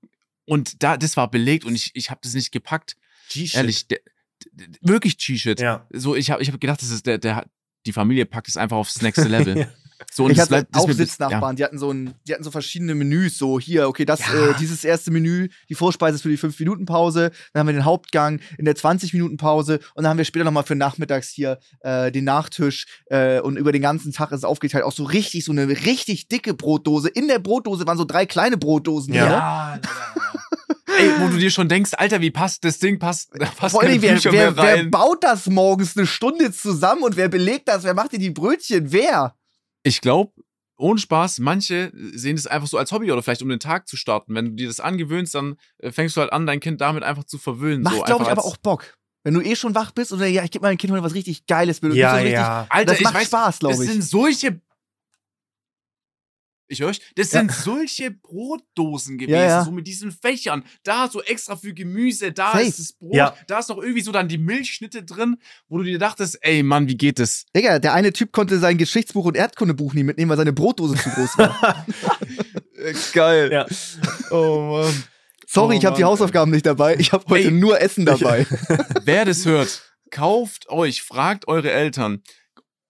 Und da, das war belegt und ich, ich habe das nicht gepackt. G-Shit. Ehrlich, der, d- d- wirklich G-Shit. Ja. So, ich habe ich hab gedacht, das ist der, der, die Familie packt es einfach aufs nächste Level. Ja. So, und ich das hatte bleibt- das auch Sitznachbarn, die hatten so ein, die hatten so verschiedene Menüs, so hier, okay, das, Ja. äh, dieses erste Menü, die Vorspeise ist für die 5-Minuten-Pause, dann haben wir den Hauptgang in der 20-Minuten-Pause und dann haben wir später nochmal für nachmittags hier äh, den Nachtisch äh, und über den ganzen Tag ist es aufgeteilt, auch so richtig, so eine richtig dicke Brotdose. In der Brotdose waren so drei kleine Brotdosen. Ja. Ja, ey, wo du dir schon denkst, Alter, wie passt das Ding, passt, passt Vor allem, wer, wer, mehr wer baut das morgens eine Stunde zusammen und wer belegt das? Wer macht dir die Brötchen? Wer? Ich glaube, ohne Spaß, manche sehen es einfach so als Hobby oder vielleicht um den Tag zu starten. Wenn du dir das angewöhnst, dann äh, fängst du halt an, dein Kind damit einfach zu verwöhnen. Macht, so glaube ich, aber auch Bock. Wenn du eh schon wach bist oder ja, ich gebe meinem Kind heute was richtig Geiles mit. und Ja, so richtig, ja. Alter, das ich macht weiß, Spaß, Das glaube ich. sind solche. Ich höre euch. Das Ja. sind solche Brotdosen gewesen, Ja, ja. so mit diesen Fächern. Da so extra für Gemüse, da Safe. ist das Brot, Ja. da ist noch irgendwie so dann die Milchschnitte drin, wo du dir dachtest, ey Mann, wie geht das? Digga, der eine Typ konnte sein Geschichtsbuch und Erdkundebuch nie mitnehmen, weil seine Brotdose zu groß war. Geil. Ja. Oh Mann. Sorry, Oh, ich habe die Mann, Hausaufgaben nicht dabei. Ich habe heute Ey. nur Essen dabei. Wer das hört, kauft euch, fragt eure Eltern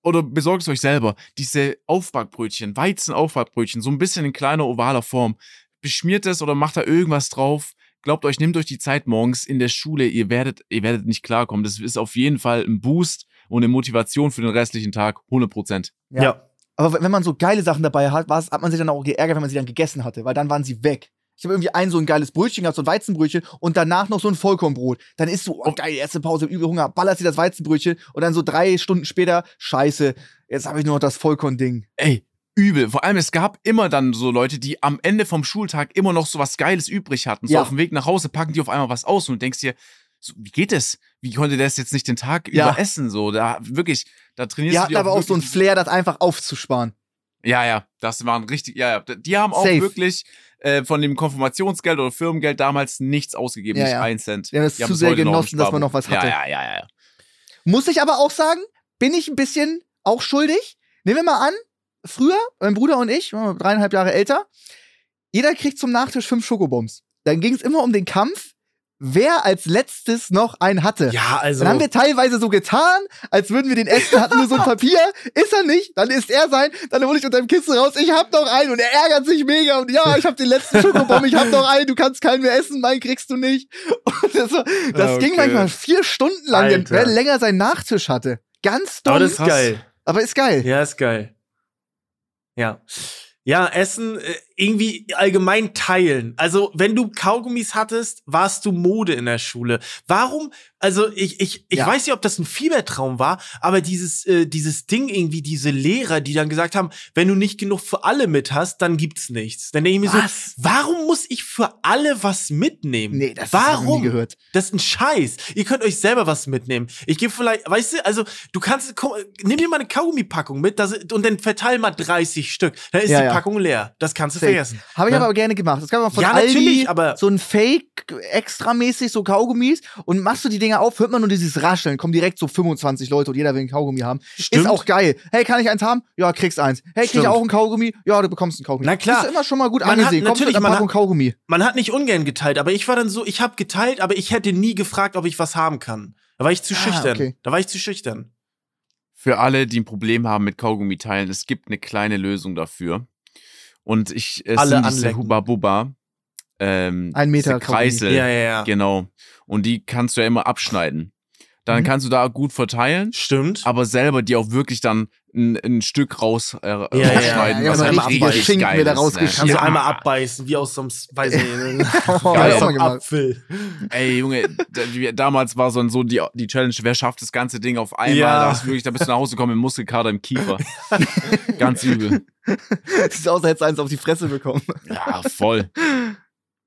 oder besorgt es euch selber diese Aufbackbrötchen, Weizenaufbackbrötchen, so ein bisschen in kleiner ovaler Form. Beschmiert es oder macht da irgendwas drauf. Glaubt euch, nehmt euch die Zeit morgens in der Schule. Ihr werdet, ihr werdet nicht klarkommen. Das ist auf jeden Fall ein Boost und eine Motivation für den restlichen Tag. 100 Prozent. Ja. Ja. Aber wenn man so geile Sachen dabei hat, hat man sich dann auch geärgert, wenn man sie dann gegessen hatte, weil dann waren sie weg. Ich habe irgendwie ein so ein geiles Brötchen gehabt, so ein Weizenbrötchen und danach noch so ein Vollkornbrot. Dann isst du, oh geil, erste Pause, übel Hunger, ballerst dir das Weizenbrötchen und dann so drei Stunden später, scheiße, jetzt habe ich nur noch das Vollkorn-Ding. Ey, übel. Vor allem, es gab immer dann so Leute, die am Ende vom Schultag immer noch so was Geiles übrig hatten. So Ja. auf dem Weg nach Hause packen die auf einmal was aus und du denkst dir, so, wie geht das? Wie konnte der das jetzt nicht den Tag Ja. über essen? So, da wirklich, da trainierst Die du hatten dir aber auch so einen wirklich- Flair, das einfach aufzusparen. Ja, ja, das waren richtig, ja, ja. Die haben auch Safe. wirklich äh, von dem Konfirmationsgeld oder Firmengeld damals nichts ausgegeben, Ja, nicht ja. ein Cent. Haben das Die zu sehr genossen, dass man noch was hatte. Ja, ja, ja, ja. Muss ich aber auch sagen, bin ich ein bisschen auch schuldig. Nehmen wir mal an, früher, mein Bruder und ich, wir waren dreieinhalb Jahre älter, jeder kriegt zum Nachtisch fünf Schokobombs. Dann ging es immer um den Kampf, wer als letztes noch einen hatte. Ja, also. Dann haben wir teilweise so getan, als würden wir den essen, hatten nur so ein Papier. Ist er nicht, dann ist er sein. Dann hole ich unter dem Kissen raus, ich hab noch einen. Und er ärgert sich mega. Und ja, ich hab den letzten Schokobomb, ich hab noch einen, du kannst keinen mehr essen, meinen kriegst du nicht. Und das, war- das ging Okay. manchmal vier Stunden lang, Alter. wer länger seinen Nachtisch hatte. Ganz dumm, aber das ist geil. aber ist geil. Ja, ist geil. Ja. Ja, Essen äh, irgendwie allgemein teilen. Also, wenn du Kaugummis hattest, warst du Mode in der Schule. Warum? Also, ich, ich, ich Ja. weiß nicht, ob das ein Fiebertraum war, aber dieses, äh, dieses Ding irgendwie, diese Lehrer, die dann gesagt haben, wenn du nicht genug für alle mit hast, dann gibt's nichts. Dann denke ich mir Was? so, warum muss ich für alle was mitnehmen? Nee, das hab ich warum? nie gehört. Das ist ein Scheiß. Ihr könnt euch selber was mitnehmen. Ich gebe vielleicht, weißt du, also du kannst, komm, nimm dir mal eine Kaugummi-Packung mit das, und dann verteil mal 30 Stück. Dann ist Ja, die ja. Packung leer. Das kannst du. Vergessen. Habe ich Ne? aber gerne gemacht. Das gab man von Ja, Aldi, aber- so ein Fake extramäßig so Kaugummis und machst du die Dinger auf, hört man nur dieses Rascheln, kommen direkt so 25 Leute und jeder will ein Kaugummi haben. Stimmt. Ist auch geil. Hey, kann ich eins haben? Ja, kriegst eins. Hey, krieg ich auch ein Kaugummi? Ja, du bekommst ein Kaugummi. Na klar. Das ist immer schon mal gut Man hat angesehen. Kommst natürlich- man Packung Kaugummi. Man hat nicht ungern geteilt, aber ich war dann so, ich habe geteilt, aber ich hätte nie gefragt, ob ich was haben kann. Da war ich zu Ah, schüchtern. okay. Da war ich zu schüchtern. Für alle, die ein Problem haben mit Kaugummi teilen, es gibt eine kleine Lösung dafür. Und ich, es Alle sind diese. Huba Buba. Ähm, Ein Meter diese Kreisel. Ja, ja, ja. Genau. Und die kannst du ja immer abschneiden. Dann Mhm. kannst du da gut verteilen, Stimmt. aber selber dir auch wirklich dann ein, ein Stück raus äh, ja, rausschneiden, ja, was ja, mal richtig, richtig Schinken geil wieder ist, ne? rausgeschnitten. Kannst du einmal abbeißen, wie aus so einem, weiß ich nicht, Oh. Apfel. Ey, Junge, da, wie- damals war so, so die, die Challenge, wer schafft das ganze Ding auf einmal? Ja. Da, hast du wirklich, da bist du nach Hause gekommen mit Muskelkater im Kiefer. Ganz übel. Sieht aus, als hättest du eins auf die Fresse bekommen. Ja, voll.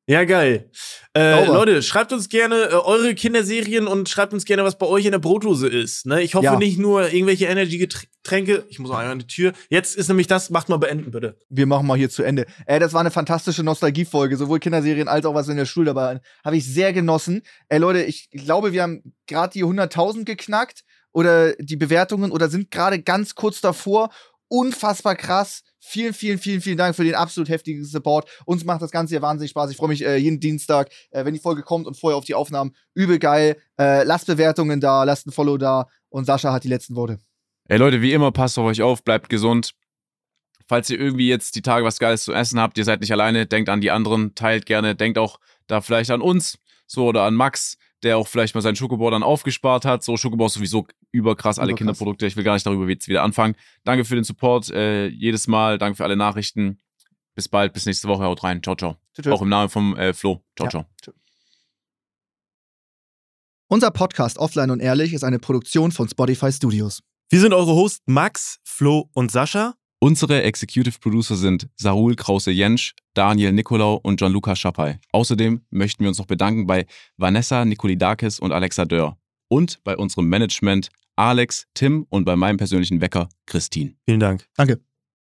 Ja, geil. Äh. Leute, schreibt uns gerne äh, eure Kinderserien und schreibt uns gerne, was bei euch in der Brotdose ist. Ne? Ich hoffe Ja. nicht nur irgendwelche Energy-Getränke. Ich muss noch einmal an die Tür. Jetzt ist nämlich das, macht mal beenden, bitte. Wir machen mal hier zu Ende. Ey, das war eine fantastische Nostalgiefolge, sowohl Kinderserien als auch was in der Schule dabei. Habe ich sehr genossen. Ey, Leute, ich glaube, wir haben gerade die 100.000 geknackt oder die Bewertungen oder sind gerade ganz kurz davor. Unfassbar krass. Vielen, vielen, vielen, vielen Dank für den absolut heftigen Support. Uns macht das Ganze hier wahnsinnig Spaß. Ich freue mich äh, jeden Dienstag, äh, wenn die Folge kommt und vorher auf die Aufnahmen. Übel geil. Äh, lasst Bewertungen da, lasst ein Follow da und Sascha hat die letzten Worte. Ey Leute, wie immer, passt auf euch auf, bleibt gesund. Falls ihr irgendwie jetzt die Tage was Geiles zu essen habt, ihr seid nicht alleine, denkt an die anderen, teilt gerne, denkt auch da vielleicht an uns, so oder an Max, der auch vielleicht mal seinen Schokobau dann aufgespart hat. So, Schokobau ist sowieso überkrass, alle Überkrass. Kinderprodukte. Ich will gar nicht darüber jetzt wieder anfangen. Danke für den Support äh, jedes Mal, danke für alle Nachrichten. Bis bald, bis nächste Woche, haut rein. Ciao, ciao. Tschüss. Auch im Namen vom äh, Flo. Ciao, Ja. ciao. Tschüss. Unser Podcast Offline und Ehrlich ist eine Produktion von Spotify Studios. Wir sind eure Hosts Max, Flo und Sascha. Unsere Executive Producer sind Sarul Krause-Jensch, Daniel Nicolau und Gianluca Schappai. Außerdem möchten wir uns noch bedanken bei Vanessa Nikolidakis und Alexa Dörr. Und bei unserem Management Alex, Tim und bei meinem persönlichen Wecker Christine. Vielen Dank. Danke.